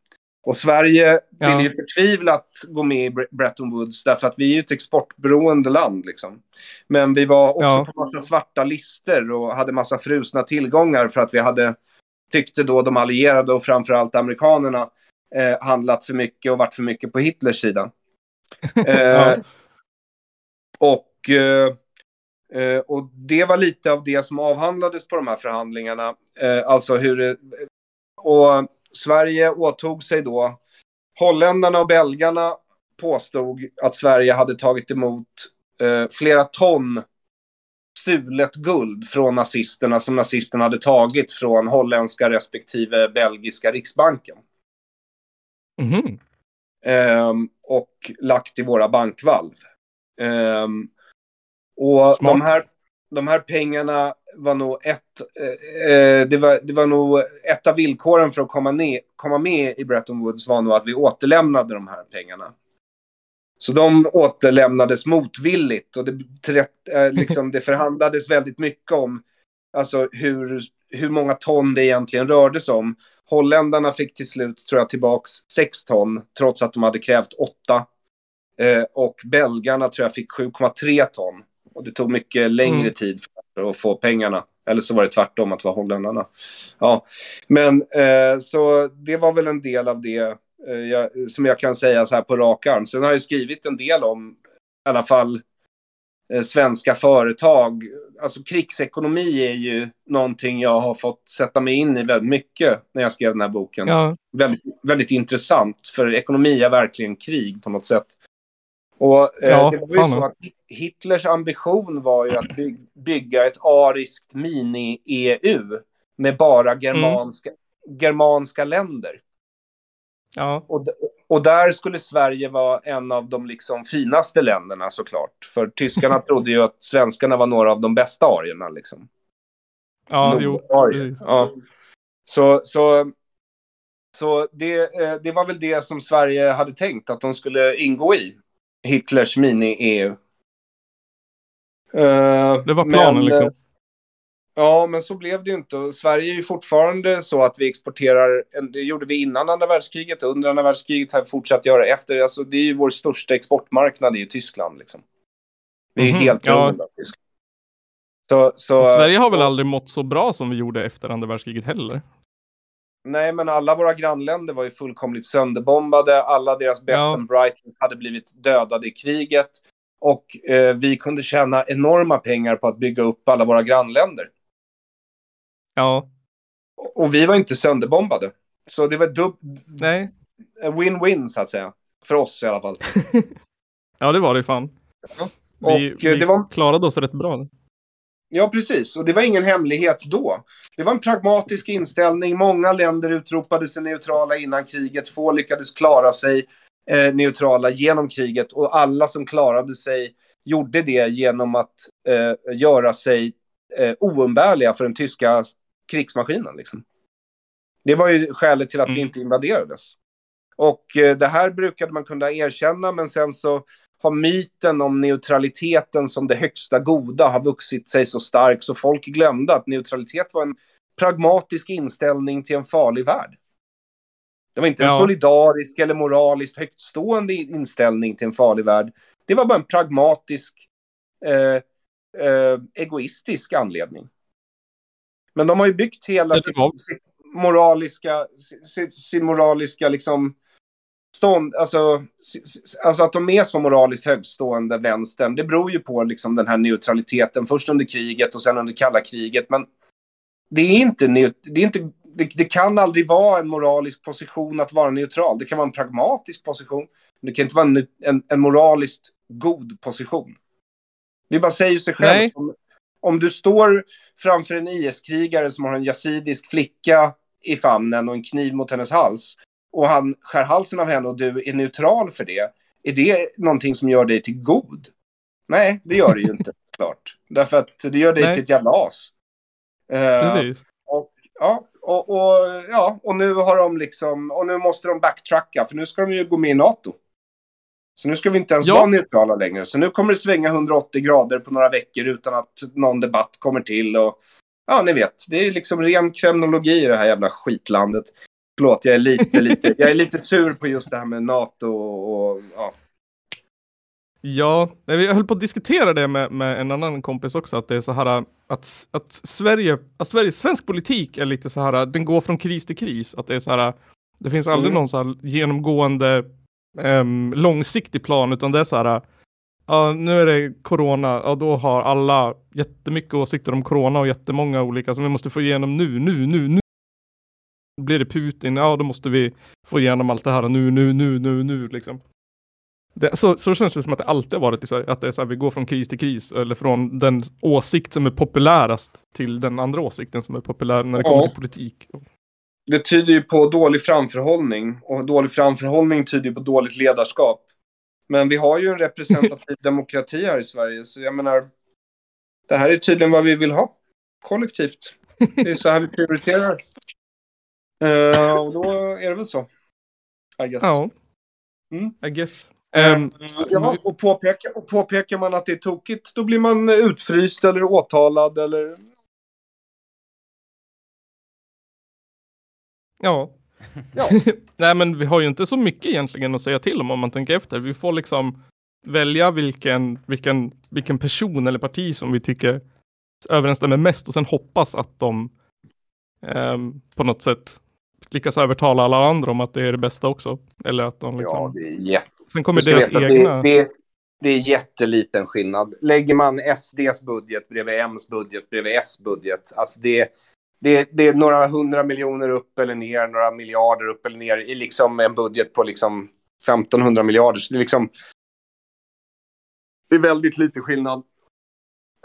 Och Sverige Ja. vill ju förtvivlat gå med i Bre- Bretton Woods därför att vi är ju ett exportberoende land. Liksom. Men vi var också Ja. på massa svarta lister och hade massa frusna tillgångar för att vi hade, tyckte då de allierade och framförallt amerikanerna, eh, handlat för mycket och varit för mycket på Hitlers sida. Eh, Ja. och, eh, eh, och det var lite av det som avhandlades på de här förhandlingarna. Eh, alltså hur det, och Sverige åtog sig då, holländarna och belgarna påstod att Sverige hade tagit emot eh, flera ton stulet guld från nazisterna som nazisterna hade tagit från holländska respektive belgiska riksbanken. Mhm. Ehm, och lagt i våra bankvalv. Ehm, och Smart. de här, de här pengarna var nog ett, eh, eh, det, var, det var nog ett av villkoren för att komma, ner, komma med i Bretton Woods var nog att vi återlämnade de här pengarna. Så de återlämnades motvilligt och det, eh, liksom, det förhandlades väldigt mycket om alltså, hur, hur många ton det egentligen rörde sig om. Holländarna fick till slut, tror jag, tillbaks 6 ton, trots att de hade krävt 8. Eh, och belgarna tror jag fick 7,3 ton. Och det tog mycket längre Mm. tid för att få pengarna. Eller så var det tvärtom, att det var holländarna. Ja, men eh, så det var väl en del av det eh, jag, som jag kan säga så här på rak arm. Sen har jag skrivit en del om, i alla fall, eh, svenska företag. Alltså krigsekonomi är ju någonting jag har fått sätta mig in i väldigt mycket när jag skrev den här boken. Ja. Väldigt, väldigt intressant, för ekonomi är verkligen krig på något sätt. Och eh, Ja, det var ju så att Hitlers ambition var ju att by- bygga ett ariskt mini-EU med bara germanska, germanska länder. Ja. Och, och där skulle Sverige vara en av de liksom finaste länderna såklart. För tyskarna trodde ju att svenskarna var några av de bästa arierna. Liksom. Ja, jo. Ja. Så, så, så det, eh, det var väl det som Sverige hade tänkt att de skulle ingå i. Hitlers mini-EU. Eh, Det var planen men, liksom. eh, Ja, men så blev det ju inte. Och Sverige är ju fortfarande så att vi exporterar, det gjorde vi innan andra världskriget, under andra världskriget har vi fortsatt göra efter. Alltså, det är ju vår största exportmarknad, det är ju Tyskland liksom. Vi är Mhm, helt ja. beroende av Tyskland. Så, så, Sverige har väl aldrig mått så bra som vi gjorde efter andra världskriget heller? Nej, men alla våra grannländer var ju fullkomligt sönderbombade. Alla deras best Ja. and brightest hade blivit dödade i kriget. Och eh, vi kunde tjäna enorma pengar på att bygga upp alla våra grannländer. Ja. Och vi var inte sönderbombade. Så det var dub- Nej. win-win, så att säga. För oss i alla fall. Ja, det var det fan. Ja. Vi, Och, eh, vi det var- klarade oss rätt bra. Ja, precis. Och det var ingen hemlighet då. Det var en pragmatisk inställning. Många länder utropade sig neutrala innan kriget. Få lyckades klara sig eh, neutrala genom kriget. Och alla som klarade sig gjorde det genom att eh, göra sig eh, oumbärliga för den tyska krigsmaskinen. Liksom. Det var ju skälet till att vi Mm. inte invaderades. Och eh, det här brukade man kunna erkänna, men sen så har myten om neutraliteten som det högsta goda har vuxit sig så stark så folk glömde att neutralitet var en pragmatisk inställning till en farlig värld. Det var inte en Ja. solidarisk eller moraliskt högtstående inställning till en farlig värld. Det var bara en pragmatisk, eh, eh, egoistisk anledning. Men de har ju byggt hela var- sitt moraliska, sin, sin moraliska liksom stånd, alltså, alltså att de är så moraliskt högstående, vänstern, det beror ju på liksom den här neutraliteten, först under kriget och sen under kalla kriget. Men det är inte, det, är inte det, det kan aldrig vara en moralisk position att vara neutral. Det kan vara en pragmatisk position, men det kan inte vara en, en, en moraliskt god position. Det bara säger sig själv. Om, om du står framför en IS-krigare som har en yazidisk flicka i famnen och en kniv mot hennes hals och han skär halsen av henne och du är neutral för det, är det någonting som gör dig till god? Nej, det gör det ju inte, klart. Därför att det gör dig Nej. till ett jävla as. Eh, Precis. Ja, och, och, ja, och nu har de liksom, och nu måste de backtracka, för nu ska de ju gå med i NATO. Så nu ska vi inte ens Ja. vara neutrala längre. Så nu kommer det svänga 180 grader på några veckor utan att någon debatt kommer till. Och, ja, ni vet, det är liksom ren kriminologi i det här jävla skitlandet. Förlåt, jag är lite, lite, jag är lite sur på just det här med NATO och, och ja. Ja, jag höll på att diskutera det med, med en annan kompis också, att det är så här att, att Sverige, att Sverige, svensk politik är lite så här, den går från kris till kris, att det är så här, det finns aldrig Mm. någon så här genomgående em, långsiktig plan, utan det är så här, ja, nu är det corona, ja, då har alla jättemycket åsikter om corona och jättemånga olika som vi måste få igenom nu, nu, nu, nu. Blir det Putin, ja då måste vi få igenom allt det här nu, nu, nu, nu, nu liksom. Det, så, så känns det som att det alltid har varit i Sverige. Att det är så här, vi går från kris till kris. Eller från den åsikt som är populärast till den andra åsikten som är populär när det Ja. kommer till politik. Det tyder ju på dålig framförhållning. Och dålig framförhållning tyder ju på dåligt ledarskap. Men vi har ju en representativ demokrati här i Sverige. Så jag menar, det här är tydligen vad vi vill ha. Kollektivt. Det är så här vi prioriterar. Eh, och då är det väl så. I guess. Ja. Mm. I guess. Ehm, ja, och, påpekar, och påpekar man att det är tokigt, då blir man utfryst eller åtalad eller... ja. Ja. Nej men vi har ju inte så mycket egentligen att säga till om om man tänker efter. Vi får liksom välja vilken, vilken, vilken person eller parti som vi tycker överensstämmer mest och sen hoppas att de ehm, på något sätt lyckas övertala alla andra om att det är det bästa också. Eller att de liksom, Ja, det är jätte sen kommer deras egna. Det, det, det är jätteliten skillnad. Lägger man SDs budget bredvid M's budget bredvid S budget, alltså det, det, det är några hundra miljoner upp eller ner, några miljarder upp eller ner i liksom en budget på liksom 1500 miljarder. Så det är liksom... Det är väldigt lite skillnad.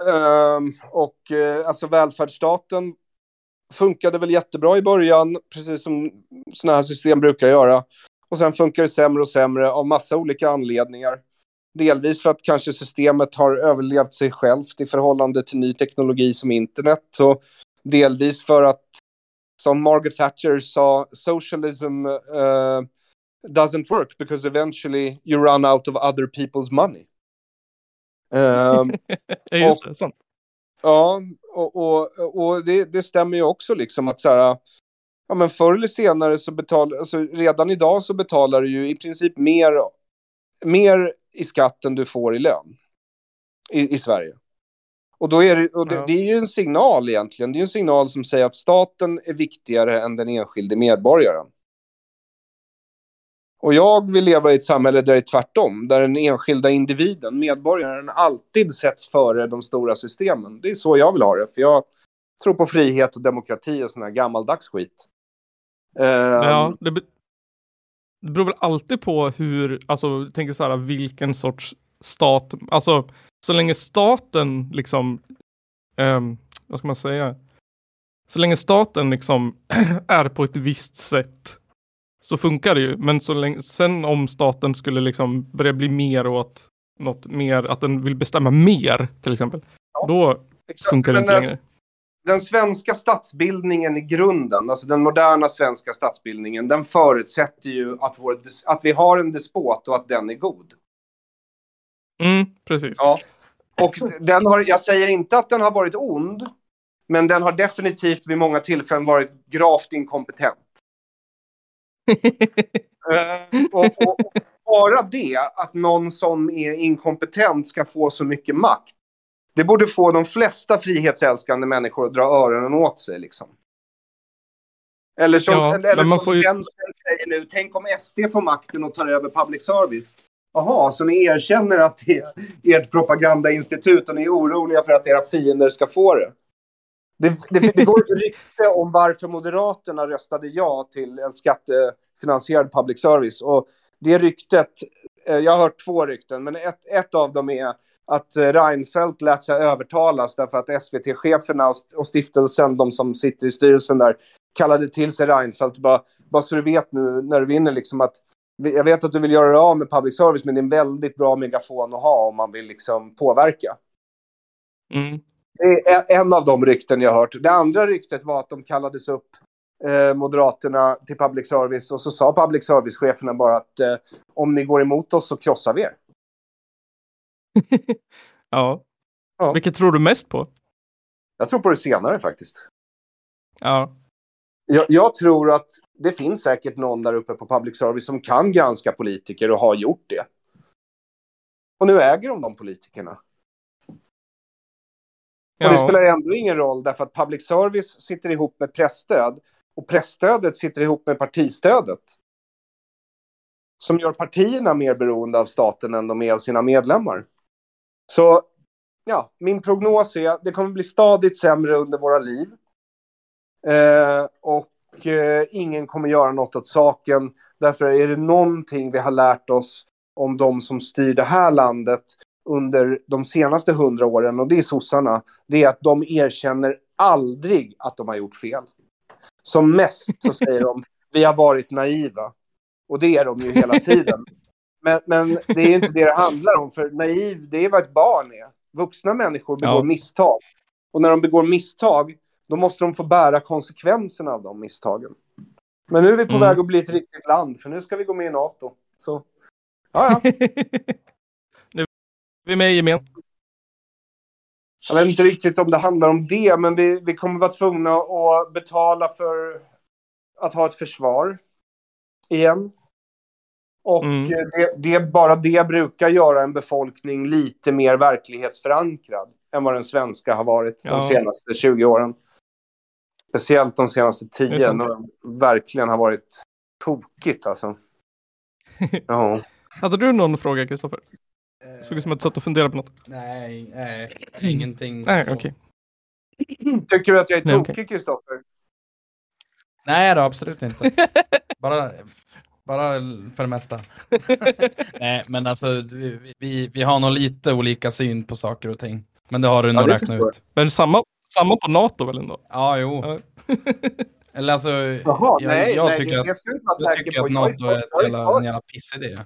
Ehm, och eh, alltså välfärdsstaten funkade väl jättebra i början, precis som sådana här system brukar göra. Och sen funkar det sämre och sämre av massa olika anledningar. Delvis för att kanske systemet har överlevt sig självt i förhållande till ny teknologi som internet. Och delvis för att, som Margaret Thatcher sa, socialism uh, doesn't work because eventually you run out of other people's money. Ehm, Ja, just det, sant. Ja, och, och, och det, det stämmer ju också liksom att så här, ja men förr eller senare så betalar, alltså redan idag så betalar du ju i princip mer, mer i skatt än du får i lön i, i Sverige. Och, då är det, och det, Ja. det är ju en signal egentligen, det är en signal som säger att staten är viktigare än den enskilde medborgaren. Och jag vill leva i ett samhälle där det är tvärtom, där den enskilda individen, medborgaren, alltid sätts före de stora systemen. Det är så jag vill ha det, för jag tror på frihet och demokrati och sån här gammaldags skit. Ehm, Ja, det, be- det beror väl alltid på hur, alltså tänker så här, vilken sorts stat, alltså så länge staten liksom, ehm, vad ska man säga, så länge staten liksom är på ett visst sätt så funkar det ju. Men så länge, sen om staten skulle liksom börja bli mer åt något mer, att den vill bestämma mer till exempel, då exakt. funkar det Men inte längre. den svenska statsbildningen i grunden, alltså den moderna svenska statsbildningen, den förutsätter ju att, vår, att vi har en despot och att den är god. Mm, precis. Ja. Och den har, jag säger inte att den har varit ond, men den har definitivt vid många tillfällen varit gravt inkompetent. Eh, och, och, och bara det, att någon som är inkompetent ska få så mycket makt, det borde få de flesta frihetsälskande människor att dra öronen åt sig. Liksom. Eller som, Ja, eller, som får ju- vänstern säger nu, tänk om SD får makten och tar över public service. Jaha, så ni erkänner att det är ert propagandainstitut och ni är oroliga för att era fiender ska få det? Det, det, det går ett rykte om varför Moderaterna röstade ja till en skattefinansierad public service. Och det ryktet, eh, jag har hört två rykten, men ett, ett av dem är att eh, Reinfeldt lät sig övertalas därför att SVT-cheferna och, stiftelsen, de som sitter i styrelsen där, kallade till sig Reinfeldt bara, bara så du vet nu när du vinner liksom att jag vet att du vill göra dig av med public service men det är en väldigt bra megafon att ha om man vill liksom påverka. Mm. Det är en av de rykten jag hört. Det andra ryktet var att de kallades upp, eh, Moderaterna, till public service och så sa public service-cheferna bara att eh, om ni går emot oss så krossar vi er. Ja. Ja. Vilket tror du mest på? Jag tror på det senare faktiskt. Ja. Jag, jag tror att det finns säkert någon där uppe på public service som kan granska politiker och har gjort det. Och nu äger de de politikerna. Och det spelar ändå ingen roll därför att public service sitter ihop med pressstöd och pressstödet sitter ihop med partistödet. Som gör partierna mer beroende av staten än de är av sina medlemmar. Så ja, min prognos är att det kommer bli stadigt sämre under våra liv. Eh, och eh, ingen kommer göra något åt saken. Därför är det någonting vi har lärt oss om de som styr det här landet under de senaste hundra åren, och det är sossarna, det är att de erkänner aldrig att de har gjort fel. Som mest så säger de, vi har varit naiva. Och det är de ju hela tiden. Men, men det är inte det det handlar om, för naiv, det är vad ett barn är. Vuxna människor begår Ja. misstag. Och när de begår misstag, då måste de få bära konsekvenserna av de misstagen. Men nu är vi på Mm. väg att bli ett riktigt land, för nu ska vi gå med i NATO. Så, ja, ja. vi med i gemen. Jag vet inte riktigt om det handlar om det, men vi, vi kommer vara tvungna att betala för att ha ett försvar igen. Och Mm. det, det, bara det brukar göra en befolkning lite mer verklighetsförankrad än vad den svenska har varit Ja. de senaste 20 åren. Speciellt de senaste Det är 10 sant. när det verkligen har varit tokigt alltså. Ja. Hade du någon fråga Kristoffer? Såg ut som att du satt och funderade på något. Nej, nej, ingenting. Nej, så. okej. Tycker du att jag är Nej, tokig, Kristoffer? Nej då, absolut inte. bara, bara för det mesta. Nej, men alltså vi, vi, vi har nog lite olika syn på saker och ting. Men det har du Ja, nog det räknat ut. Men samma, samma på NATO väl ändå? Ja, jo. Eller alltså, Jaha, jag, nej, jag nej, tycker det, att, det jag säker tycker på. att Jag är NATO är jag en jävla pissidé.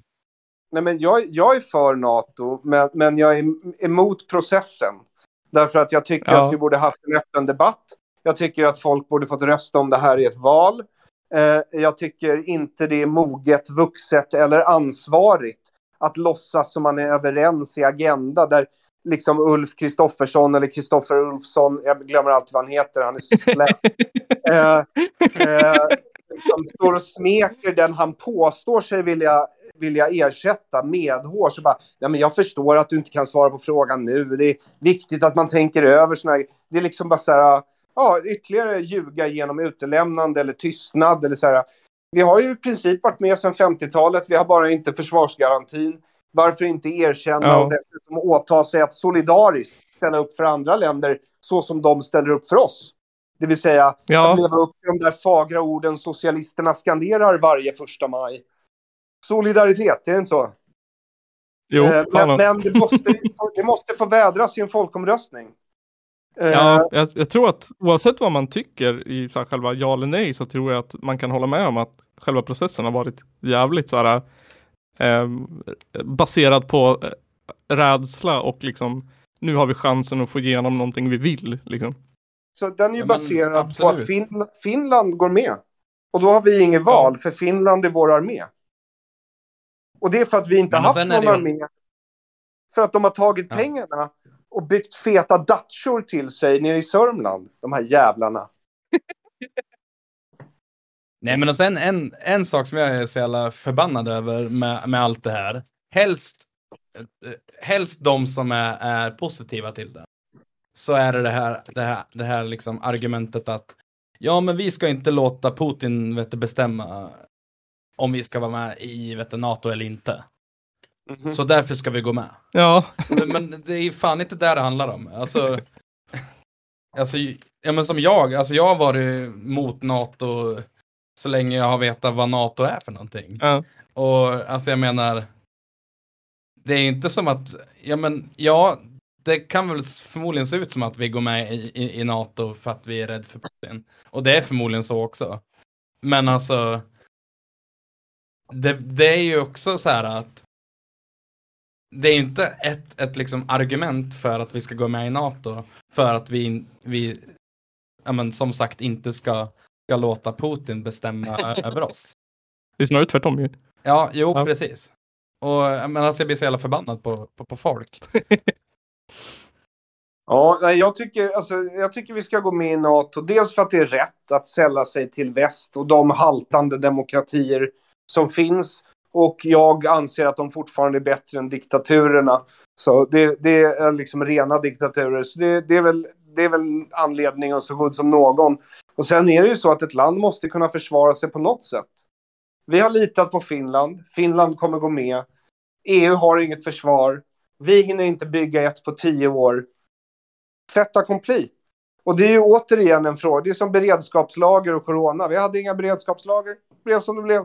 Nej, men jag, jag är för NATO, men, men jag är emot processen. Därför att jag tycker Ja. att vi borde haft en öppen debatt. Jag tycker att folk borde fått rösta om det här i ett val. Eh, jag tycker inte det är moget, vuxet eller ansvarigt att låtsas som man är överens i Agenda där liksom Ulf Kristoffersson eller Kristoffer Ulfsson, jag glömmer alltid vad han heter, han är släpp. eh, eh, liksom står och smeker den han påstår sig vilja, vilja ersätta medhårs. Så bara, ja, men jag förstår att du inte kan svara på frågan nu. Det är viktigt att man tänker över såna här, Det är liksom bara så här, ja, ytterligare ljuga genom utelämnande eller tystnad eller så här. Vi har ju i princip varit med sedan 50-talet. Vi har bara inte försvarsgarantin. Varför inte erkänna Ja. och dessutom åta sig att solidariskt ställa upp för andra länder så som de ställer upp för oss? Det vill säga att Ja, leva upp till de där fagra orden socialisterna skanderar varje första maj. Solidaritet, är det inte så? jo. Eh, men men det, måste, det måste få vädras i en folkomröstning. Eh, Ja, jag, jag tror att oavsett vad man tycker i så här, själva ja eller nej så tror jag att man kan hålla med om att själva processen har varit jävligt så här, eh, baserad på eh, rädsla och liksom nu har vi chansen att få igenom någonting vi vill. Liksom. Så den är ju Ja, men baserad på absolut. att Finland, Finland går med. Och då har vi inget val, för Finland är vår armé. Och det är för att vi inte haft någon det armé. För att de har tagit Ja. pengarna och byggt feta datchor till sig nere i Sörmland. De här jävlarna. Nej, men och sen en, en sak som jag är så jävla förbannad över med, med allt det här. Helst, eh, helst de som är, är positiva till det. Så är det det här, det här, det här liksom argumentet att ja men vi ska inte låta Putin vet bestämma om vi ska vara med i vet du, NATO eller inte. Mhm. Så därför ska vi gå med. Ja, Men, men det är fan inte där det handlar om. Alltså, alltså, ja, men som jag, alltså jag har varit mot NATO så länge jag har vetat vad NATO är för någonting. ja. Och alltså jag menar, det är inte som att, ja men ja, det kan väl förmodligen se ut som att vi går med i, i, i NATO för att vi är rädda för Putin. Och det är förmodligen så också. Men alltså, det, det är ju också så här att det är inte ett, ett liksom argument för att vi ska gå med i NATO för att vi, vi ja men som sagt inte ska, ska låta Putin bestämma över oss. Det är snarare tvärtom ju. Ja, jo Ja. precis. Och men alltså jag blir så jävla förbannad på, på, på folk. Ja, nej, jag tycker, alltså, jag tycker vi ska gå med i NATO. Dels för att det är rätt att sälla sig till väst och de haltande demokratier som finns. Och jag anser att de fortfarande är bättre än diktaturerna. Så det, det är liksom rena diktaturer. Så det, det, är väl, det är väl anledningen så god som någon. Och sen är det ju så att ett land måste kunna försvara sig på något sätt. Vi har litat på Finland. Finland kommer gå med. EU har inget försvar. Vi hinner inte bygga ett på tio år. Fait accompli. Och det är ju återigen en fråga. Det är som beredskapslager och corona. Vi hade inga beredskapslager. Det blev som det blev.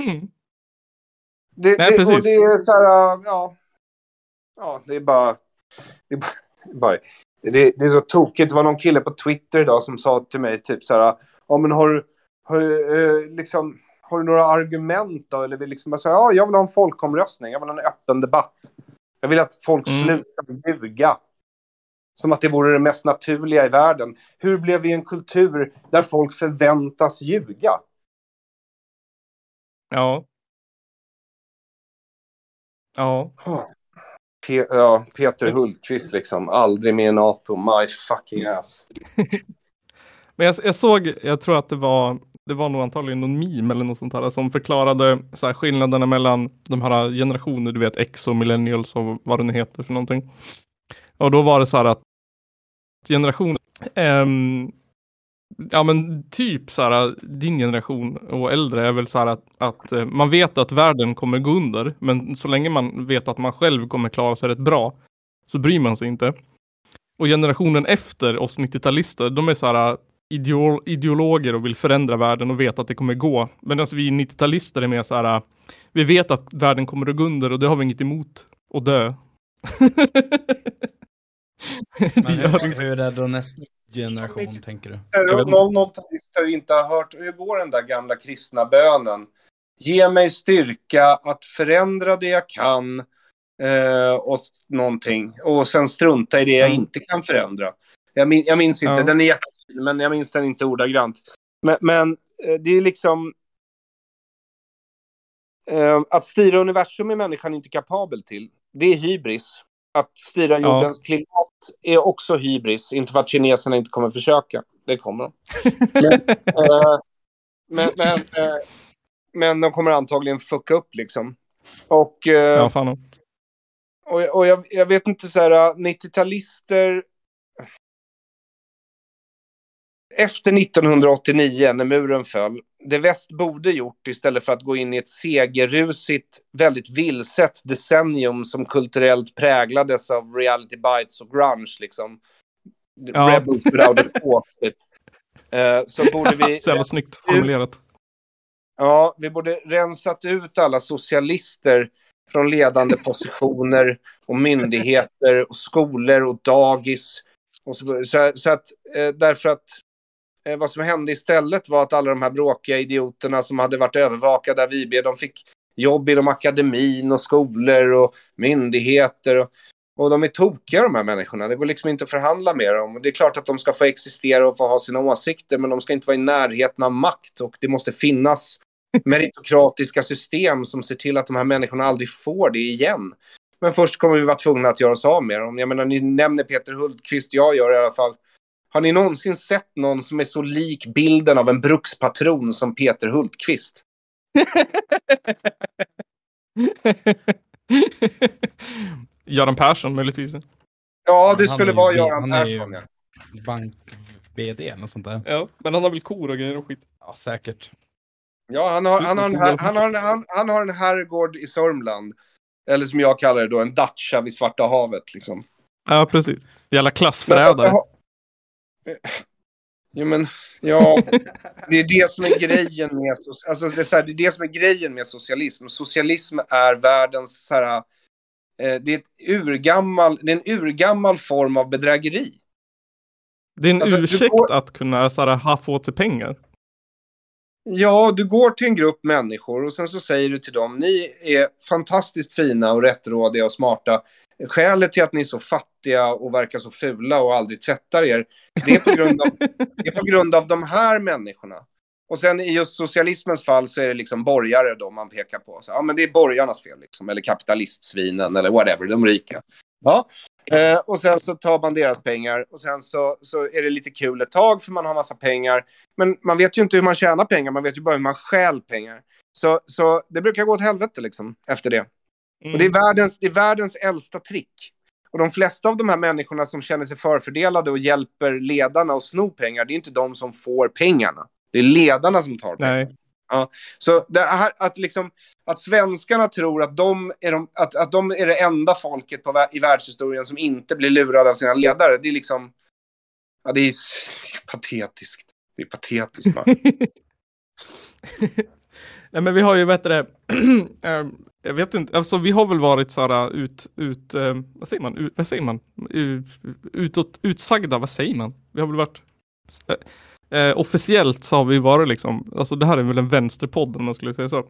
Mm. Det, Nej, det, precis. och det är så här, ja. Ja, det är bara... Det är bara, det det, är så tokigt. Det var någon kille på Twitter idag som sa till mig typ så här. Ja, men har du... Har, eh, liksom, har du några argument då? Eller vill liksom bara säga, ja, jag vill ha en folkomröstning. Jag vill ha en öppen debatt. Jag vill att folk Mm. slutar ljuga. Som att det vore det mest naturliga i världen. Hur blev vi en kultur där folk förväntas ljuga? Ja. Ja. Pe- ja, Peter Hultqvist liksom. Aldrig med i NATO. My fucking ass. Men jag, jag såg, jag tror att det var, det var nog antagligen någon meme eller något sånt här som förklarade så här, skillnaderna mellan de här generationerna, du vet X och millennials och vad det nu heter för någonting. Och då var det så här att generation, ehm, ja men typ så här, din generation och äldre är väl så här att, att eh, man vet att världen kommer gå under, men så länge man vet att man själv kommer klara sig rätt bra så bryr man sig inte. Och generationen efter oss 90-talister, de är så här ideol ideologer och vill förändra världen och vet att det kommer gå. Medan vi 90-talister är mer så här, vi vet att världen kommer att gå under och det har vi inget emot. Och dö. det gör hur, hur är då nästa generation tänker du? Någon notalister inte har hört, hur går den där gamla kristna bönen? Ge mig styrka att förändra det jag kan eh, och någonting. Och sen strunta i det jag Mm. inte kan förändra. Jag, min, jag minns inte, Ja. den är jättefin, men jag minns den inte ordagrant. Men, men eh, det är liksom... Eh, att styra universum är människan inte kapabel till. Det är hybris. Att styra Ja. jordens klimat är också hybris. Inte för att kineserna inte kommer försöka. Det kommer de. Men, eh, men, men, eh, men de kommer antagligen fucka upp liksom. Och, eh, Ja, fan. och, och jag, jag vet inte så här, 90-talister. Efter 1989 när muren föll, det väst borde gjort istället för att gå in i ett segerrusigt, väldigt vilset decennium som kulturellt präglades av reality bites och grunge liksom. Ja. Rebels without a cause, typ. Eh, så borde vi... Så jävla snyggt formulerat. Ja, vi borde rensat ut alla socialister från ledande positioner och myndigheter och skolor och dagis. Och så, så, så att, eh, därför att eh, vad som hände istället var att alla de här bråkiga idioterna som hade varit övervakade av IB, de fick jobb inom akademin och skolor och myndigheter. Och, och de är tokiga de här människorna. Det går liksom inte att förhandla med dem. Och Det är klart att de ska få existera och få ha sina åsikter, men de ska inte vara i närheten av makt. Och det måste finnas meritokratiska system som ser till att de här människorna aldrig får det igen. Men först kommer vi vara tvungna att göra oss av med dem. Jag menar, ni nämner Peter Hultqvist, jag gör i alla fall. Har ni någonsin sett någon som är så lik bilden av en brukspatron som Peter Hultqvist? Göran Persson möjligtvis. Ja, det Han skulle vara Göran Persson. Ja. Bank, VD eller sånt där. Ja, men han har väl kor och grejer och skit. Ja, säkert. Ja, han har, han, har en, här- han, har, en- han, han har en herrgård i Sörmland. Eller som jag kallar det då, en dacha vid Svarta havet. Liksom. Ja, precis. Jävla Men, klassförrädare. Jaha. Ja, men, ja, det är det som är grejen med, alltså, det är så här, det är det som är grejen med socialism. Socialism är världens, så här, eh, det är, ett urgammal, det är en urgammal form av bedrägeri. Det är en Alltså, ursäkt går- att kunna så här, ha få till pengar. Ja, du går till en grupp människor och sen så säger du till dem, ni är fantastiskt fina och rättrådiga och smarta. Skälet till att ni är så fattiga och verkar så fula och aldrig tvättar er, det är på grund av, det är på grund av de här människorna. Och sen i just socialismens fall så är det liksom borgare då man pekar på. Så, ja, men det är borgarnas fel liksom, eller kapitalistsvinen eller whatever, de rika. Ja. Eh, och sen så tar man deras pengar och sen så, så är det lite kul ett tag för man har massa pengar. Men man vet ju inte hur man tjänar pengar, man vet ju bara hur man stjäl pengar. Så, så det brukar gå åt helvete liksom efter det. Mm. Och det är, världens, det är världens äldsta trick. Och de flesta av de här människorna som känner sig förfördelade och hjälper ledarna att sno pengar, det är inte de som får pengarna. Det är ledarna som tar pengar. Nej. Så det här, att, liksom, att svenskarna tror att de, är de, att, att de är det enda folket på, i världshistorien som inte blir lurade av sina ledare, det är liksom... Ja, det är, det är patetiskt. Det är patetiskt. bara. Nej men vi har ju, vet det, ehm, jag vet inte, alltså vi har väl varit sådär äh, ut, ut, äh, vad säger man, ut, vad säger man, ut, utåt, utsagda, vad säger man? Vi har väl varit, äh, eh, officiellt så har vi varit liksom, alltså det här är väl en vänsterpodd om man skulle säga så.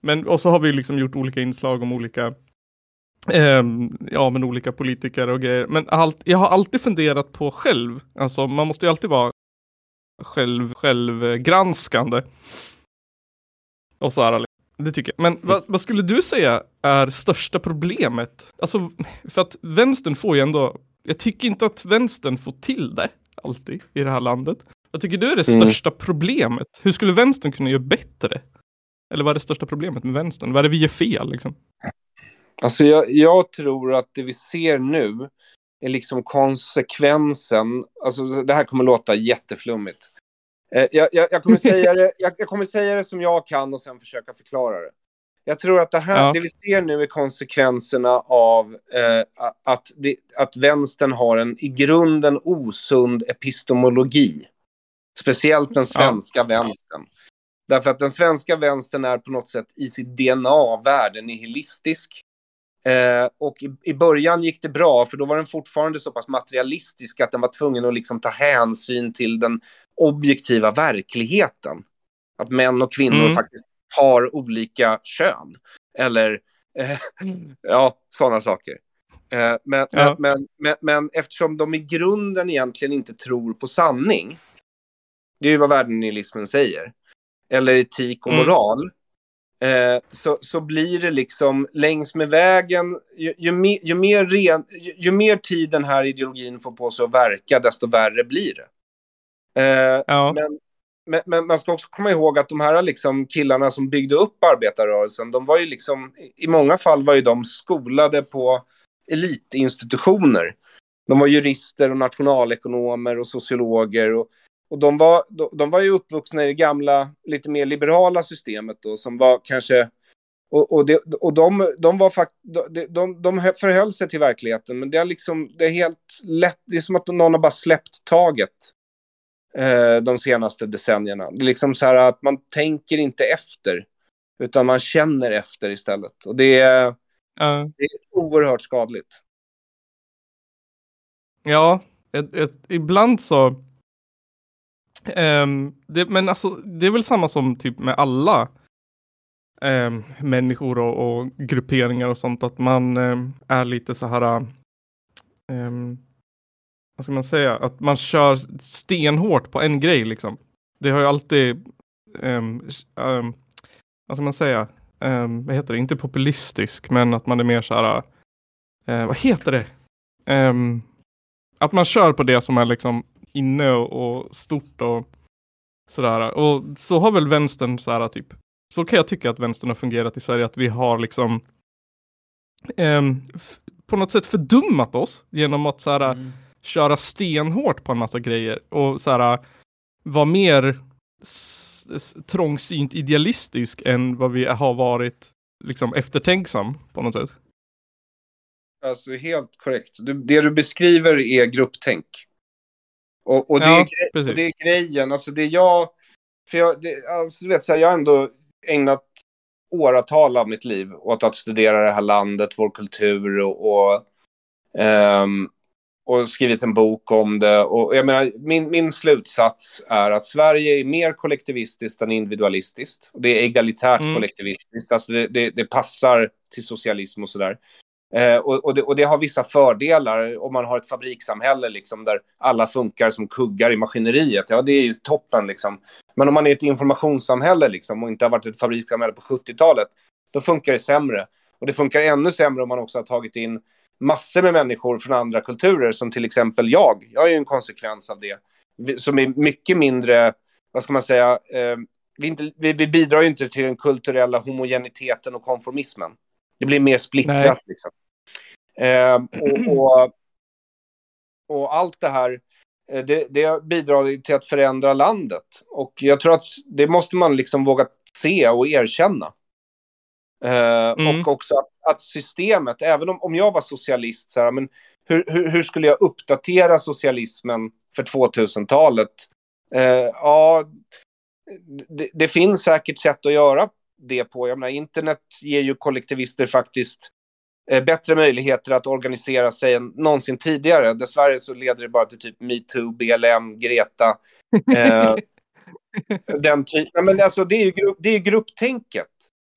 Men, och så har vi liksom gjort olika inslag om olika, eh, ja men olika politiker och grejer. Men allt, jag har alltid funderat på själv, alltså man måste ju alltid vara själv, självgranskande. Och så här, liksom. det tycker jag. Men vad, vad skulle du säga är största problemet? Alltså, för att vänstern får ju ändå, jag tycker inte att vänstern får till det alltid i det här landet. Vad tycker du är det Mm. största problemet? Hur skulle vänstern kunna göra bättre? Eller vad är det största problemet med vänstern? Vad är det vi gör fel liksom? Alltså jag, jag tror att det vi ser nu är liksom konsekvensen. Alltså det här kommer låta jätteflummigt. Eh, jag, jag, jag, kommer säga det, jag, jag kommer säga det som jag kan och sen försöka förklara det. Jag tror att det här, Ja. det vi ser nu är konsekvenserna av eh, att, det, att vänstern har en i grunden osund epistemologi. Speciellt den svenska vänstern. Därför att den svenska vänstern är på något sätt i sitt DNA värdenihilistisk. Eh, och i, i början gick det bra, för då var den fortfarande så pass materialistisk att den var tvungen att liksom ta hänsyn till den objektiva verkligheten. Att män och kvinnor Mm. faktiskt har olika kön. Eller, eh, ja, sådana saker. Eh, men, Ja. men, men, men eftersom de i grunden egentligen inte tror på sanning, det är ju vad värdenihilismen säger, eller etik och Mm. moral, eh, så, så blir det liksom längs med vägen, ju, ju, mer, ju, mer ren, ju, ju mer tid den här ideologin får på sig att verka, desto värre blir det. Eh, Ja, men, men, men man ska också komma ihåg att de här liksom killarna som byggde upp arbetarrörelsen, de var ju liksom, i många fall var ju de skolade på elitinstitutioner. De var jurister och nationalekonomer och sociologer. Och, och de, var, de, de var ju uppvuxna i det gamla, lite mer liberala systemet då, som var kanske... Och, och, det, och de, de, var fakt, de, de, de förhöll sig till verkligheten, men det är liksom, det är helt lätt, det är som att någon har bara släppt taget eh, de senaste decennierna. Det är liksom så här att man tänker inte efter, utan man känner efter istället. Och det är, ja. det är oerhört skadligt. Ja, ett, ett, ibland så. Um, det, men alltså, det är väl samma som typ med alla um, människor och, och grupperingar och sånt. Att man um, är lite så här. Um, vad ska man säga? Att man kör stenhårt på en grej liksom. Det har ju alltid. Um, um, vad ska man säga? Um, vad heter det? Inte populistisk, men att man är mer så här. uh, vad heter det? Att man kör på det som är liksom inne och, och stort och sådär. Och så har väl vänstern så här typ. Så kan jag tycka att vänstern har fungerat i Sverige. Att vi har liksom f- på något sätt fördummat oss genom att så här, Mm. köra stenhårt på en massa grejer och så här vara mer trångsynt idealistisk än vad vi har varit liksom eftertänksam på något sätt. Alltså helt korrekt. Du, det du beskriver är grupptänk. Och, och, det, Ja, är, och det är grejen. Alltså det jag... För jag, det, alltså, du vet, så här, jag har ändå ägnat åratal av mitt liv åt att studera det här landet, vår kultur och, och, ehm, och skrivit en bok om det. Och jag menar, min, min slutsats är att Sverige är mer kollektivistiskt än individualistiskt. Och det är egalitärt Mm. kollektivistiskt. Alltså det, det, det passar till socialism och sådär. Eh, och, och, det, och det har vissa fördelar om man har ett fabrikssamhälle liksom, där alla funkar som kuggar i maskineriet. Ja, det är ju toppen. Liksom. Men om man är ett informationssamhälle liksom, och inte har varit ett fabrikssamhälle på 70-talet, då funkar det sämre. Och det funkar ännu sämre om man också har tagit in massor med människor från andra kulturer, som till exempel jag. Jag är ju en konsekvens av det. Vi- Som är mycket mindre, vad ska man säga, eh, vi, inte, vi, vi bidrar ju inte till den kulturella homogeniteten och konformismen. Det blir mer splittrat. Liksom. Eh, och, och, och allt det här, eh, det, det bidrar till att förändra landet. Och jag tror att det måste man liksom våga se och erkänna. Eh, Mm. Och också att, att systemet, även om, om jag var socialist, så här, men hur, hur, hur skulle jag uppdatera socialismen för 2000-talet? Eh, ja, det, det finns säkert sätt att göra det på. Jag menar, internet ger ju kollektivister faktiskt bättre möjligheter att organisera sig än någonsin tidigare. Dessvärre så leder det bara till typ metoo, BLM, Greta. Eh, den ty- Nej, men alltså, det är ju grupp, det är grupptänket.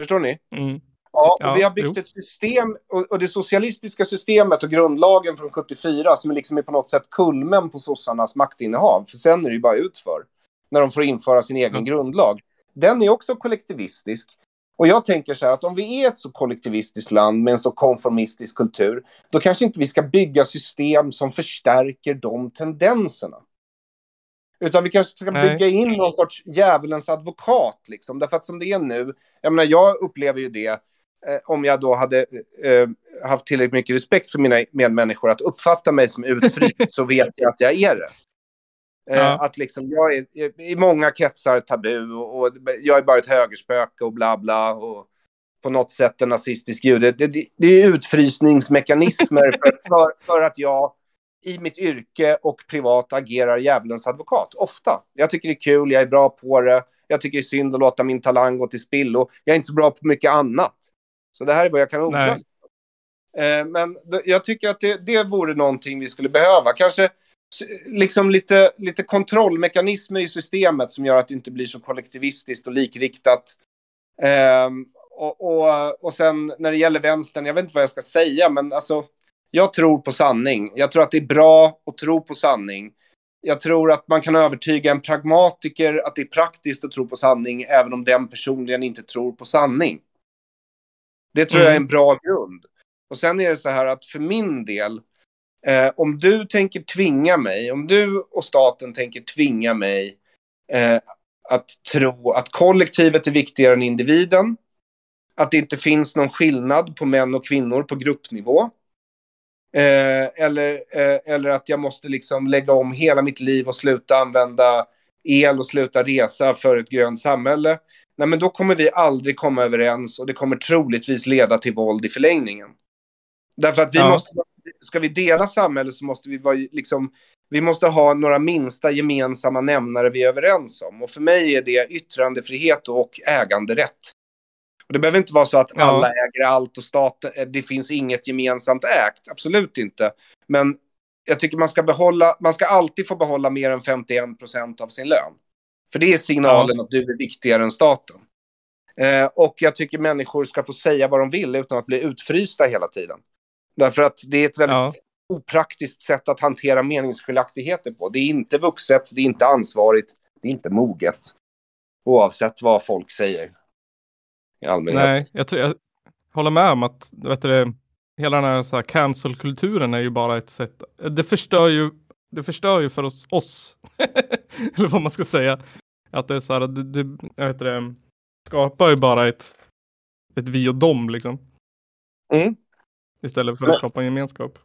Förstår ni? Mm. Ja, och Ja, vi har byggt jo. ett system, och, och det socialistiska systemet och grundlagen från 74 som är liksom är på något sätt kulmen på sossarnas maktinnehav. För sen är det ju bara utför. När de får införa sin egen Mm. grundlag. Den är också kollektivistisk. Och jag tänker så här att om vi är ett så kollektivistiskt land med en så konformistisk kultur, då kanske inte vi ska bygga system som förstärker de tendenserna. Utan vi kanske ska Nej. bygga in någon sorts djävulens advokat. Liksom. Därför att som det är nu, jag menar jag upplever ju det, eh, om jag då hade eh, haft tillräckligt mycket respekt för mina medmänniskor att uppfatta mig som utfryst så vet jag att jag är det. Eh, Ja. Att liksom jag är i många kretsar tabu och, och jag är bara ett högerspöke och bla bla och på något sätt en nazistisk jude. Det, det, det är utfrysningsmekanismer för, för, för att jag i mitt yrke och privat agerar djävulens advokat. Ofta. Jag tycker det är kul, jag är bra på det. Jag tycker det är synd att låta min talang gå till spillo. Jag är inte så bra på mycket annat. Så det här är vad jag kan odla. Eh, men jag tycker att det, det vore någonting vi skulle behöva. Kanske liksom lite, lite kontrollmekanismer i systemet som gör att det inte blir så kollektivistiskt och likriktat. Ehm, och, och, och sen när det gäller vänstern, jag vet inte vad jag ska säga, men alltså, jag tror på sanning. Jag tror att det är bra att tro på sanning. Jag tror att man kan övertyga en pragmatiker att det är praktiskt att tro på sanning, även om den personligen inte tror på sanning. Det tror jag är en Mm. bra grund. Och sen är det så här att för min del, eh, om du tänker tvinga mig, om du och staten tänker tvinga mig eh, att tro att kollektivet är viktigare än individen, att det inte finns någon skillnad på män och kvinnor på gruppnivå, eh, eller, eh, eller att jag måste liksom lägga om hela mitt liv och sluta använda el och sluta resa för ett grönt samhälle, nej men då kommer vi aldrig komma överens och det kommer troligtvis leda till våld i förlängningen. Därför att vi Ja. måste, ska vi dela samhället så måste vi vara liksom, vi måste ha några minsta gemensamma nämnare vi är överens om. Och för mig är det yttrandefrihet och äganderätt. Och det behöver inte vara så att Ja. alla äger allt och staten, eh, det finns inget gemensamt ägt. Absolut inte. Men jag tycker man ska behålla, man ska alltid få behålla mer än 51 procent av sin lön. För det är signalen att du är viktigare än staten. Eh, och jag tycker människor ska få säga vad de vill utan att bli utfrysta hela tiden. Därför att det är ett väldigt Ja. opraktiskt sätt att hantera meningsskiljaktigheter på. Det är inte vuxet, det är inte ansvarigt, det är inte moget. Oavsett vad folk säger. I allmänhet. Nej, jag, tror, jag håller med om att vet du, hela den här, så här cancel-kulturen är ju bara ett sätt. Det förstör ju, det förstör ju för oss, oss. eller vad man ska säga. Att det är så här, det, det jag det, skapar ju bara ett, ett vi och dem liksom. Mm. Istället för Men- att skapa en gemenskap.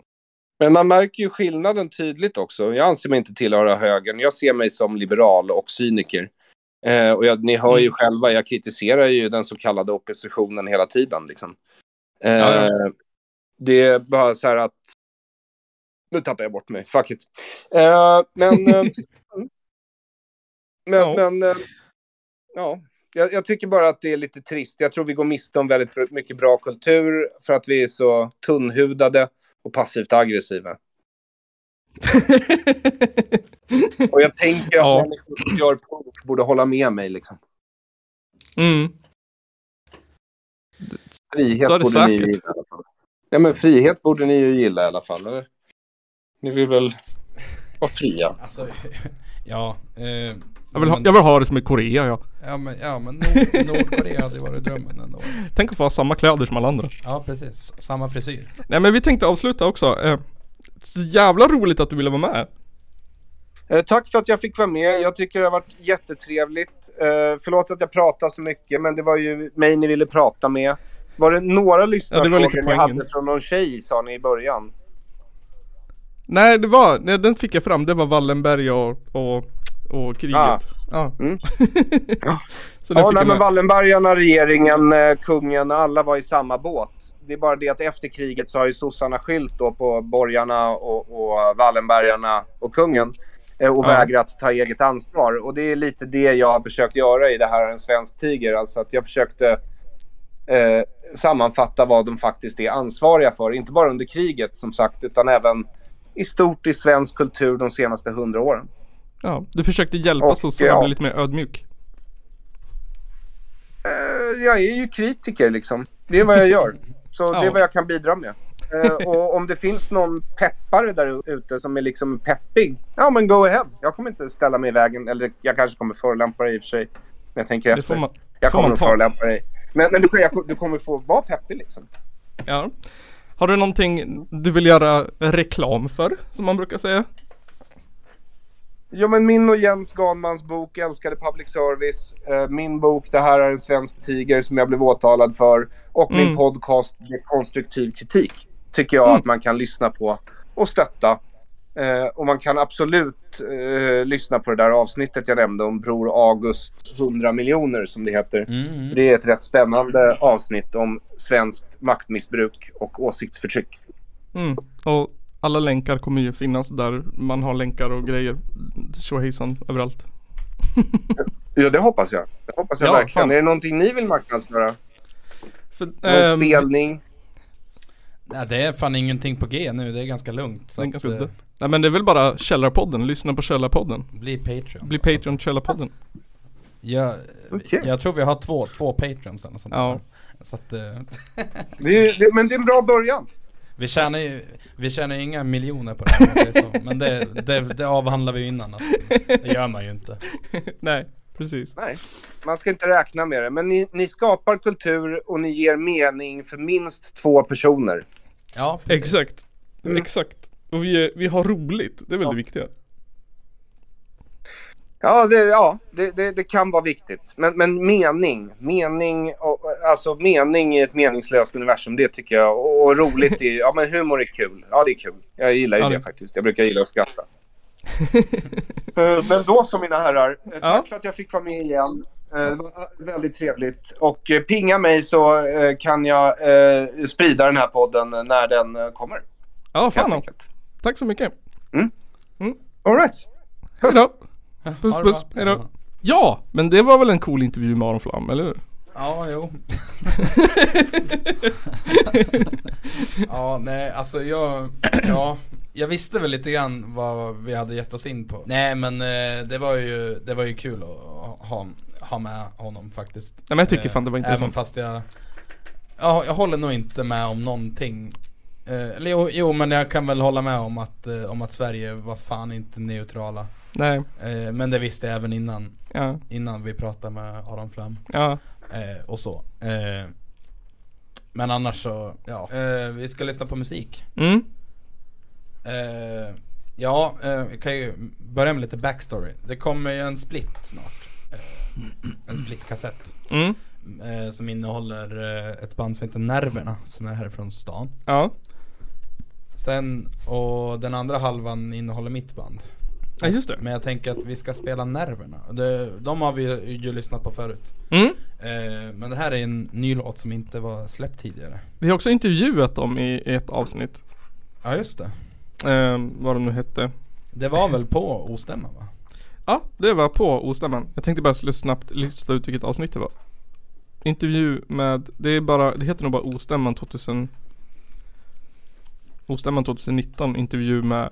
Men man märker ju skillnaden tydligt också. Jag anser mig inte tillhöra högern. Jag ser mig som liberal och cyniker. Eh, och jag, ni hör ju själva, jag kritiserar ju den så kallade oppositionen hela tiden. Liksom. Eh, Ja, ja. Det är bara så här att... Nu tappar jag bort mig. Fuck it. Eh, men... eh, men, Ja. men eh, ja. Jag, jag tycker bara att det är lite trist. Jag tror vi går miste om väldigt mycket bra kultur för att vi är så tunnhudade och passivt aggressiva. Och jag tänker att Ja. människor som gör punk borde hålla med mig. Liksom. mm. Frihet Så är det borde ni ju säkert. gilla i alla fall. Ja, men frihet borde ni ju gilla i alla fall, eller? Ni vill väl vara fria? Alltså, ja. Eh, Jag, vill ha, jag vill ha det som i Korea ja. Ja men, ja, men Nord, Nordkorea hade ju varit drömmen ändå. Tänk att få ha samma kläder som alla andra. Ja precis, samma frisyr. Nej men vi tänkte avsluta också. Eh, så jävla roligt att du ville vara med. Eh, tack för att jag fick vara med. Jag tycker det har varit jättetrevligt. Eh, förlåt att jag pratar så mycket, men det var ju mig ni ville prata med. Var det några lyssnarfrågor lite ni poängen. hade från någon tjej, sa ni i början? Nej det var, nej, den fick jag fram. Det var Wallenberg och, och, och kriget. Ah. Ja. Mm. Så Ja, nej, men. Wallenbergarna, regeringen, eh, kungen, alla var i samma båt. Det är bara det att efter kriget så har ju sossarna skylt då på borgarna och, och Wallenbergarna och kungen eh, och Ja. vägrat ta eget ansvar. Och det är lite det jag har försökt göra i det här En svensk tiger. Alltså att jag försökte eh, sammanfatta vad de faktiskt är ansvariga för. Inte bara under kriget som sagt, utan även i stort i svensk kultur de senaste hundra åren. Ja, du försökte hjälpa Och, sossarna att ja. bli lite mer ödmjuk. Eh, jag är ju kritiker liksom. Det är vad jag gör. Så det Ja. är vad jag kan bidra med. Eh, och om det finns någon peppare där ute som är liksom peppig, ja men go ahead. Jag kommer inte ställa mig i vägen. Eller jag kanske kommer förolämpa dig i och för sig. Men jag tänker Det efter. man, jag kommer att ta. förolämpa dig. Men, men du, jag, du kommer få vara peppig liksom. Ja. Har du någonting du vill göra reklam för, som man brukar säga? Ja, men min och Jens Ganmans bok Älskade public service. Eh, min bok Det här är en svensk tiger som jag blev åtalad för. Och min Mm. podcast Konstruktiv kritik. Tycker jag Mm. att man kan lyssna på och stötta. Eh, och man kan absolut eh, lyssna på det där avsnittet jag nämnde om Bror August 100 miljoner som det heter. Mm. Det är ett rätt spännande avsnitt om svenskt maktmissbruk och åsiktsförtryck. Mm. Och alla länkar kommer ju finnas där man har länkar och grejer. Tjohejsan överallt. Ja, det hoppas jag. Det hoppas jag Ja, verkligen. fan. Är det någonting ni vill marknadsföra? För, Någon ehm, spelning? Ja, det är fan ingenting på G nu, det är ganska lugnt. Så det är ganska. Nej men det är väl bara Källarpodden, lyssna på Källarpodden. bli Patreon. Bli Patreon till Källarpodden. Jag, Okej. jag tror vi har två, två Patreons eller sånt Ja. Så att, eh, Det är, det, men det är en bra början. vi tjänar ju, vi tjänar ju inga miljoner på det här, så. Men det, det, det avhandlar vi ju innan. Att, det gör man ju inte. Nej, precis. Nej, man ska inte räkna med det. Men ni, ni skapar kultur och ni ger mening för minst två personer. Ja, precis. Exakt. Mm. Exakt. Och vi, vi har roligt, det är väl Ja. det viktiga. Ja, det, ja, det, det, det kan vara viktigt. Men, men mening, mening, och, alltså mening i ett meningslöst universum, det tycker jag. Och, och roligt är, ja men humor är kul. Ja, det är kul. Jag gillar ju Ja, det det- faktiskt. Jag brukar gilla att skratta. Eh, men då så mina herrar, eh, tack Ja. för att jag fick vara med igen. Eh, Det var eh, väldigt trevligt. Och eh, pinga mig så kan jag sprida den här podden när den kommer. Ja, fan enkelt. Tack så mycket. All right. Hejdå. Puss det puss, bra. hejdå. Ja, men det var väl en cool intervju med Aron Flam, eller hur? Ja, jo. ja, nej, alltså jag, ja, jag visste väl lite grann vad vi hade gett oss in på. Nej, men det var ju, det var ju kul att ha, ha med honom faktiskt. Nej men jag tycker Eh, fan det var Även intressant. fast jag, ja, jag håller nog inte med om någonting. Eh, eller jo, jo, men jag kan väl hålla med om att, eh, om att Sverige var fan inte neutrala. Nej, men det visste jag även innan, ja, innan vi pratade med Aron Flam. ja. Och så. Men annars så, ja. Vi ska lyssna på musik. Mm, ja, jag kan ju börja med lite backstory. Det kommer ju en split snart. En split-kassett. mm, Eh, som innehåller eh, ett band som heter Nerverna, som är härifrån stan. ja. Sen, och den andra halvan innehåller mitt band. Ja just det. Men jag tänker att vi ska spela Nerverna. Det, de har vi ju, ju lyssnat på förut. Mm. Eh, men det här är en ny låt som inte var släppt tidigare. Vi har också intervjuat dem i ett avsnitt. Ja just det. Eh, vad de nu hette. Det var väl på Ostämman va? Ja, det var på Ostämman. Jag tänkte bara skulle snabbt lista ut vilket avsnitt det var. Intervju med, det är bara, det heter nog bara Ostämman 2000 Ostämman 2019, intervju med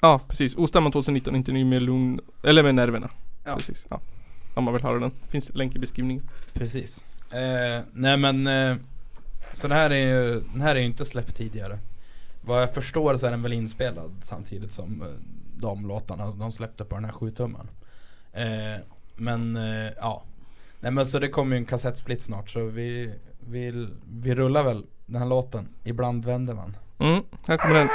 Ja precis, Ostämman 2019, intervju med Lugn, eller med Nerverna. Ja. Precis, ja. Om man vill höra den. Finns länk i beskrivningen. Precis. Eh, nej men, eh, så det här är ju, den här är ju inte släppt tidigare. Vad jag förstår så är den väl inspelad samtidigt som eh, de låtarna alltså, de släppte på den här 7-tummen. Eh, men eh, ja. Nej men så det kommer ju en kassettsplit snart så vi, vi, vi rullar väl den här låten. Ibland vänder man. Mm, här kommer den.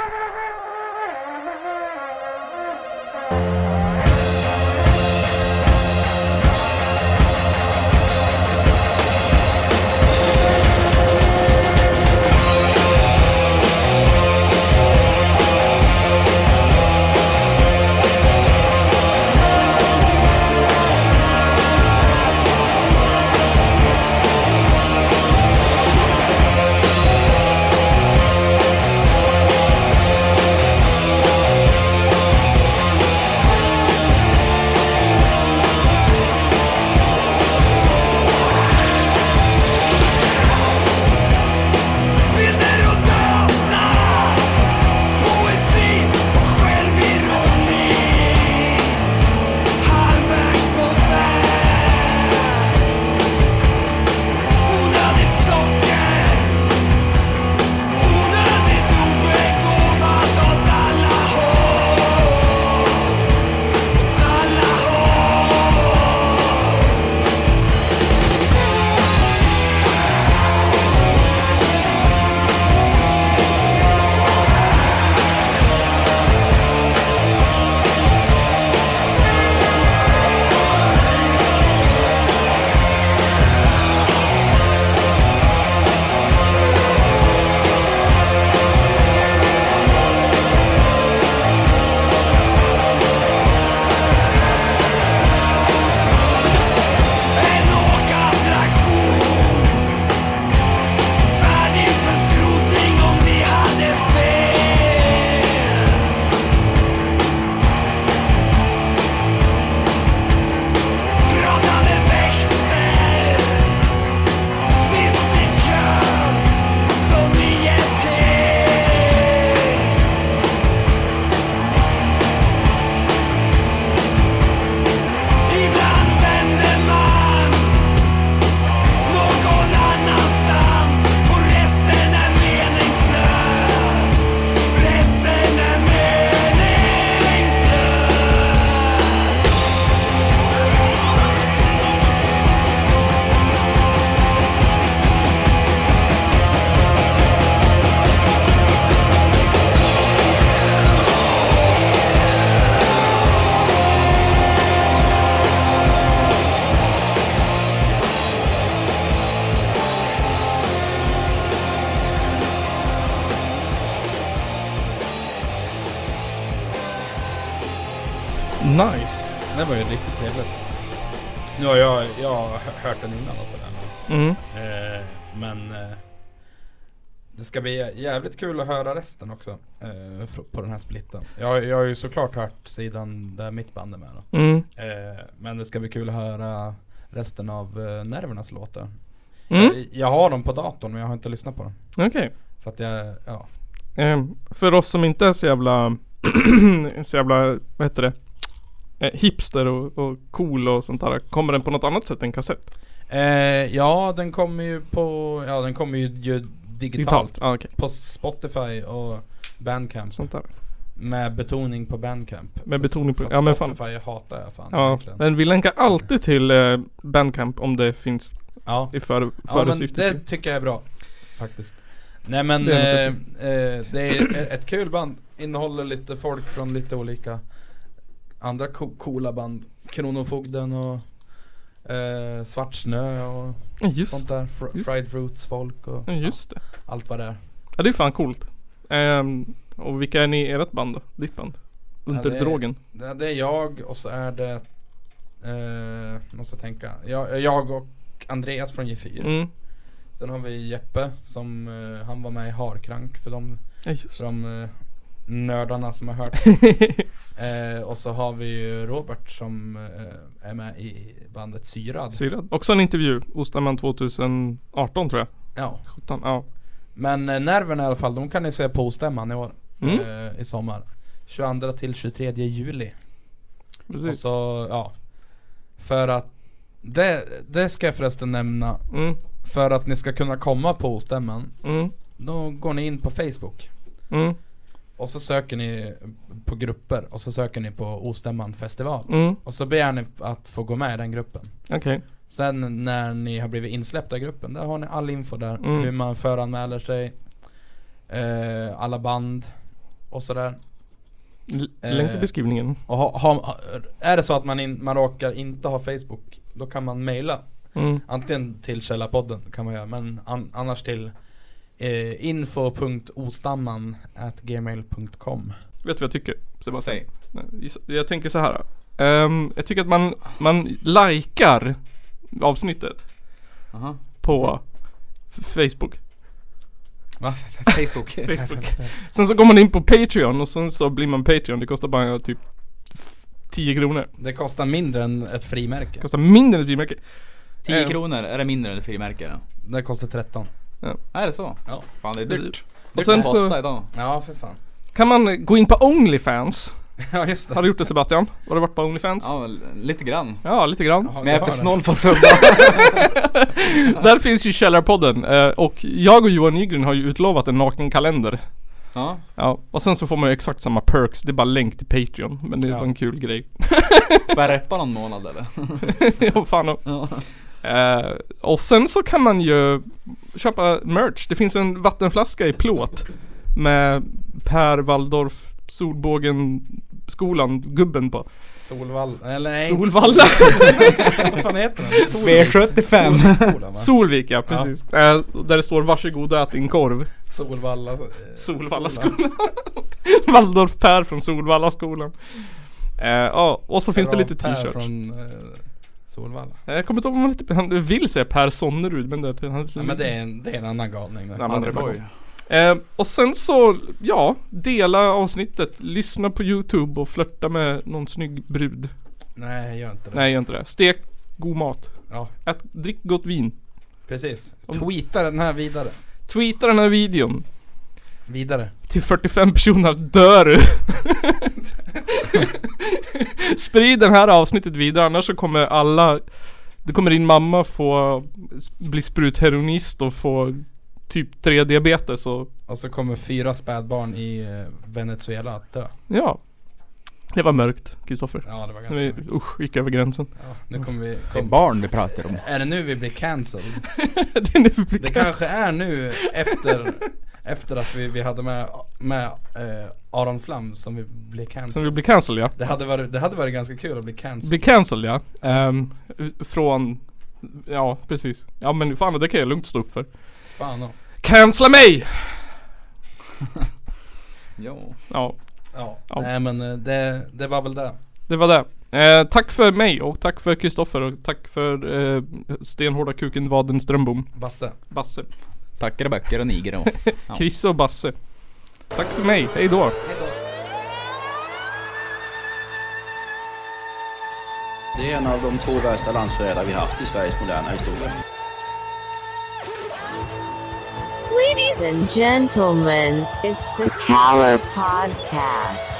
Det ska bli jä- jävligt kul att höra resten också eh, på den här splitten. Jag, jag har ju såklart hört sidan där mitt band är med då. Mm. Eh, men det ska bli kul att höra resten av eh, Nervernas låtar. Mm. Jag, jag har dem på datorn men jag har inte lyssnat på dem. Okej. För att jag, ja. Ehm, för oss som inte är så jävla, så jävla, vad heter det? Eh, hipster och, och cool och sånt där. Kommer den på något annat sätt än kassett? Eh, ja den kommer ju på, ja den kommer ju, ju digitalt. Ja okej. På Spotify och Bandcamp. Sånt där. Med betoning på Bandcamp. Med betoning på- ja, men fan. Spotify hatar jag fan Ja, egentligen. men vi länkar alltid till eh, Bandcamp om det finns Ja. i för, Ja men det tycker jag är bra Faktiskt Nej men Det är eh, eh, det är ett- ett kul band Innehåller lite folk från lite olika Andra co- coola band Kronofogden och eh, Svart Snö och Ja, just, sånt där Fr- just. Fried Fruits folk och ja, just det. allt vad det är Ja det är fan coolt. Ehm, Och vilka är ni i ert band då? Ditt band? Under det är- drogen? Det, är jag och så är det, eh, måste jag tänka, jag, jag och Andreas från G4. Mm. Sen har vi Jeppe som, eh, han var med i Harkrank för de, Ja för de eh, nördarna som har hört. eh, och så har vi ju Robert som eh, är med i bandet Syrad. Syrad. Också en intervju. Ostämman 2018 tror jag. Ja. 17, ja. Men eh, Nerverna i alla fall, de kan ni se på Ostämman i år. Mm. Eh, I sommar. 22 till 23 juli. Och Precis. så, ja. För att, det, det ska jag förresten nämna. Mm. För att ni ska kunna komma på Ostämman, Mm. då går ni in på Facebook. Mm. Och så söker ni på grupper och så söker ni på Ostämman festival. Mm. Och så begär ni att få gå med i den gruppen. Okej. Sen när ni har blivit insläppta i gruppen, där har ni all info där. Mm. Hur man föranmäler sig, eh, alla band och sådär. Länk i Eh, beskrivningen. Och ha, ha, är det så att man, in, man råkar inte ha Facebook, då kan man mejla. Mm. Antingen till Källarpodden kan man göra, men an, annars till eh, info.ostamman gmail.com Vet du vad jag tycker? Sebastian? Säg. Nej, Jag tänker så här. Ehm, jag tycker att man, man likar avsnittet Aha. på Facebook. Va? Facebook. Facebook. Sen så går man in på Patreon och sen så blir man Patreon. Det kostar bara typ f- 10 kronor. Det kostar mindre än ett frimärke. Det kostar mindre än ett frimärke. 10 Eh. kronor, är det mindre än ett frimärke då? Det kostar 13. Är det så? Ja. Fan det är dyrt. Och sen så idag. Ja, för fan. kan man gå in på Onlyfans. Ja, just det. Har du gjort det Sebastian? Har du varit på Onlyfans? Ja, lite grann. Ja, lite grann. Jaha, Men jag är för det. snål på subba. Där finns ju Källarpodden eh, och jag och Johan Nygren har ju utlovat en nakenkalender. Ja. Ja, och sen så får man ju exakt samma perks. Det är bara länk till Patreon. Men det Ja. var en kul grej. Får jag reppa någon månad eller? ja, fan och. Ja. Eh, och sen så kan man ju köpa merch. Det finns en vattenflaska i plåt med Per Waldorf Solbågen skolan, gubben på. Solvall, eller nej. Solvalla! Vad fan heter den? V75. Solviksskolan va? Solvik ja, precis. Eh, där det står varsågod och ät din korv. Solvalla. eh, Solvalla skolan. Waldorf Per från Solvalla skolan. Eh, Ja, och så finns det Ja, lite Per t-shirts. Solvalla. Jag kommer inte ihåg om han, heter- han vill säga Per Sonnerud men det, han, Ja, men det är en, det är en annan galning. Nej, men det är. Eh, och sen så, ja, dela avsnittet, lyssna på youtube och flörta med någon snygg brud. Nej, gör inte det. Nej, gör inte det. Stek god mat. Ja, Ät, drick gott vin. precis. Om- Tweeta den här vidare. Tweeta den här videon. Vidare. Till 45 personer dör du. Sprid den här avsnittet vidare annars så kommer alla Det kommer din mamma få bli sprutheroinist och få typ 3 diabetes och Och så kommer fyra spädbarn i eh, Venezuela att dö. ja. Det var mörkt, Kristoffer. Ja, det var Vi, ganska mörkt. usch, gick över gränsen. Ja, nu kommer vi... Det är Kom, barn vi pratar om. är det nu vi blir cancelled? det är nu vi blir Det cancelled. kanske är nu efter, efter att vi, vi hade med, med eh, Aron Flam som vi blev Som cancelled. vi blir cancelled ja. Det hade, varit, det hade varit ganska kul att bli cancelled. Blir cancelled ja. Ehm, från Ja precis. Ja men fan det kan jag lugnt stå upp för. Fan oh. Cancella mig! Ja. Ja, ja. Ja. Nej men eh, det, det var väl det. det var det. Eh, tack för mig och tack för Kristoffer och tack för eh, stenhårda kuken Vaden Strömbom. Basse. Basse. Tackare böcker och niger och. Ja. Krisse och Basse. Tack för mig, hej då. Det är en av de två värsta landsförrädare vi haft i Sveriges moderna historia. Ladies and gentlemen, it's the Caller Podcast.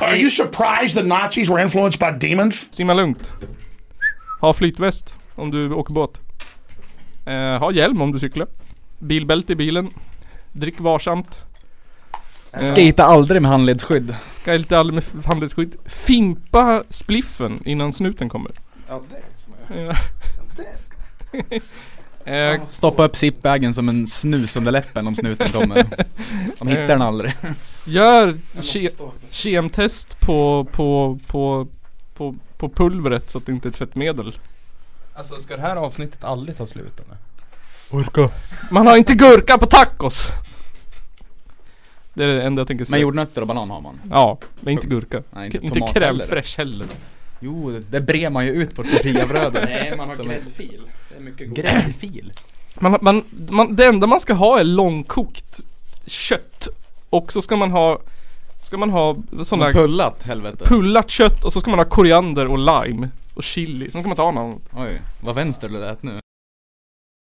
Are you surprised the Nazis were influenced by demons? Simma lugnt. Ha flytväst om du åker båt. Eh, ha hjälm om du cyklar. Bilbälte i bilen. Drick varsamt. Eh, Skata aldrig med handledsskydd. Inte aldrig med handelsskydd. Fimpa spliffen innan snuten kommer. Ja det är som jag Ja. Eh, Stoppa upp zipbagen som en snus under läppen om snuten kommer. De hittar den aldrig. gör ke- kemtest på, på, på, på, på pulvret så att det inte är tvättmedel. Alltså ska det här avsnittet aldrig ta slut eller? Orka. Man har inte gurka på tacos! Det är det enda jag tänker säga. Men jordnötter och banan har man. Ja, men inte gurka. Nej, inte inte crème heller. heller. Jo, det brer man ju ut på tortillabrödet. Nej, man har gräddfil. Det är mycket godare. Gräddfil? Man, man, man, det enda man ska ha är långkokt kött. Och så ska man ha Ska man ha Som där pullat helvete. pullat kött och så ska man ha koriander och lime och chili. Sen ska man ta någon Oj, vad vänster du lät nu.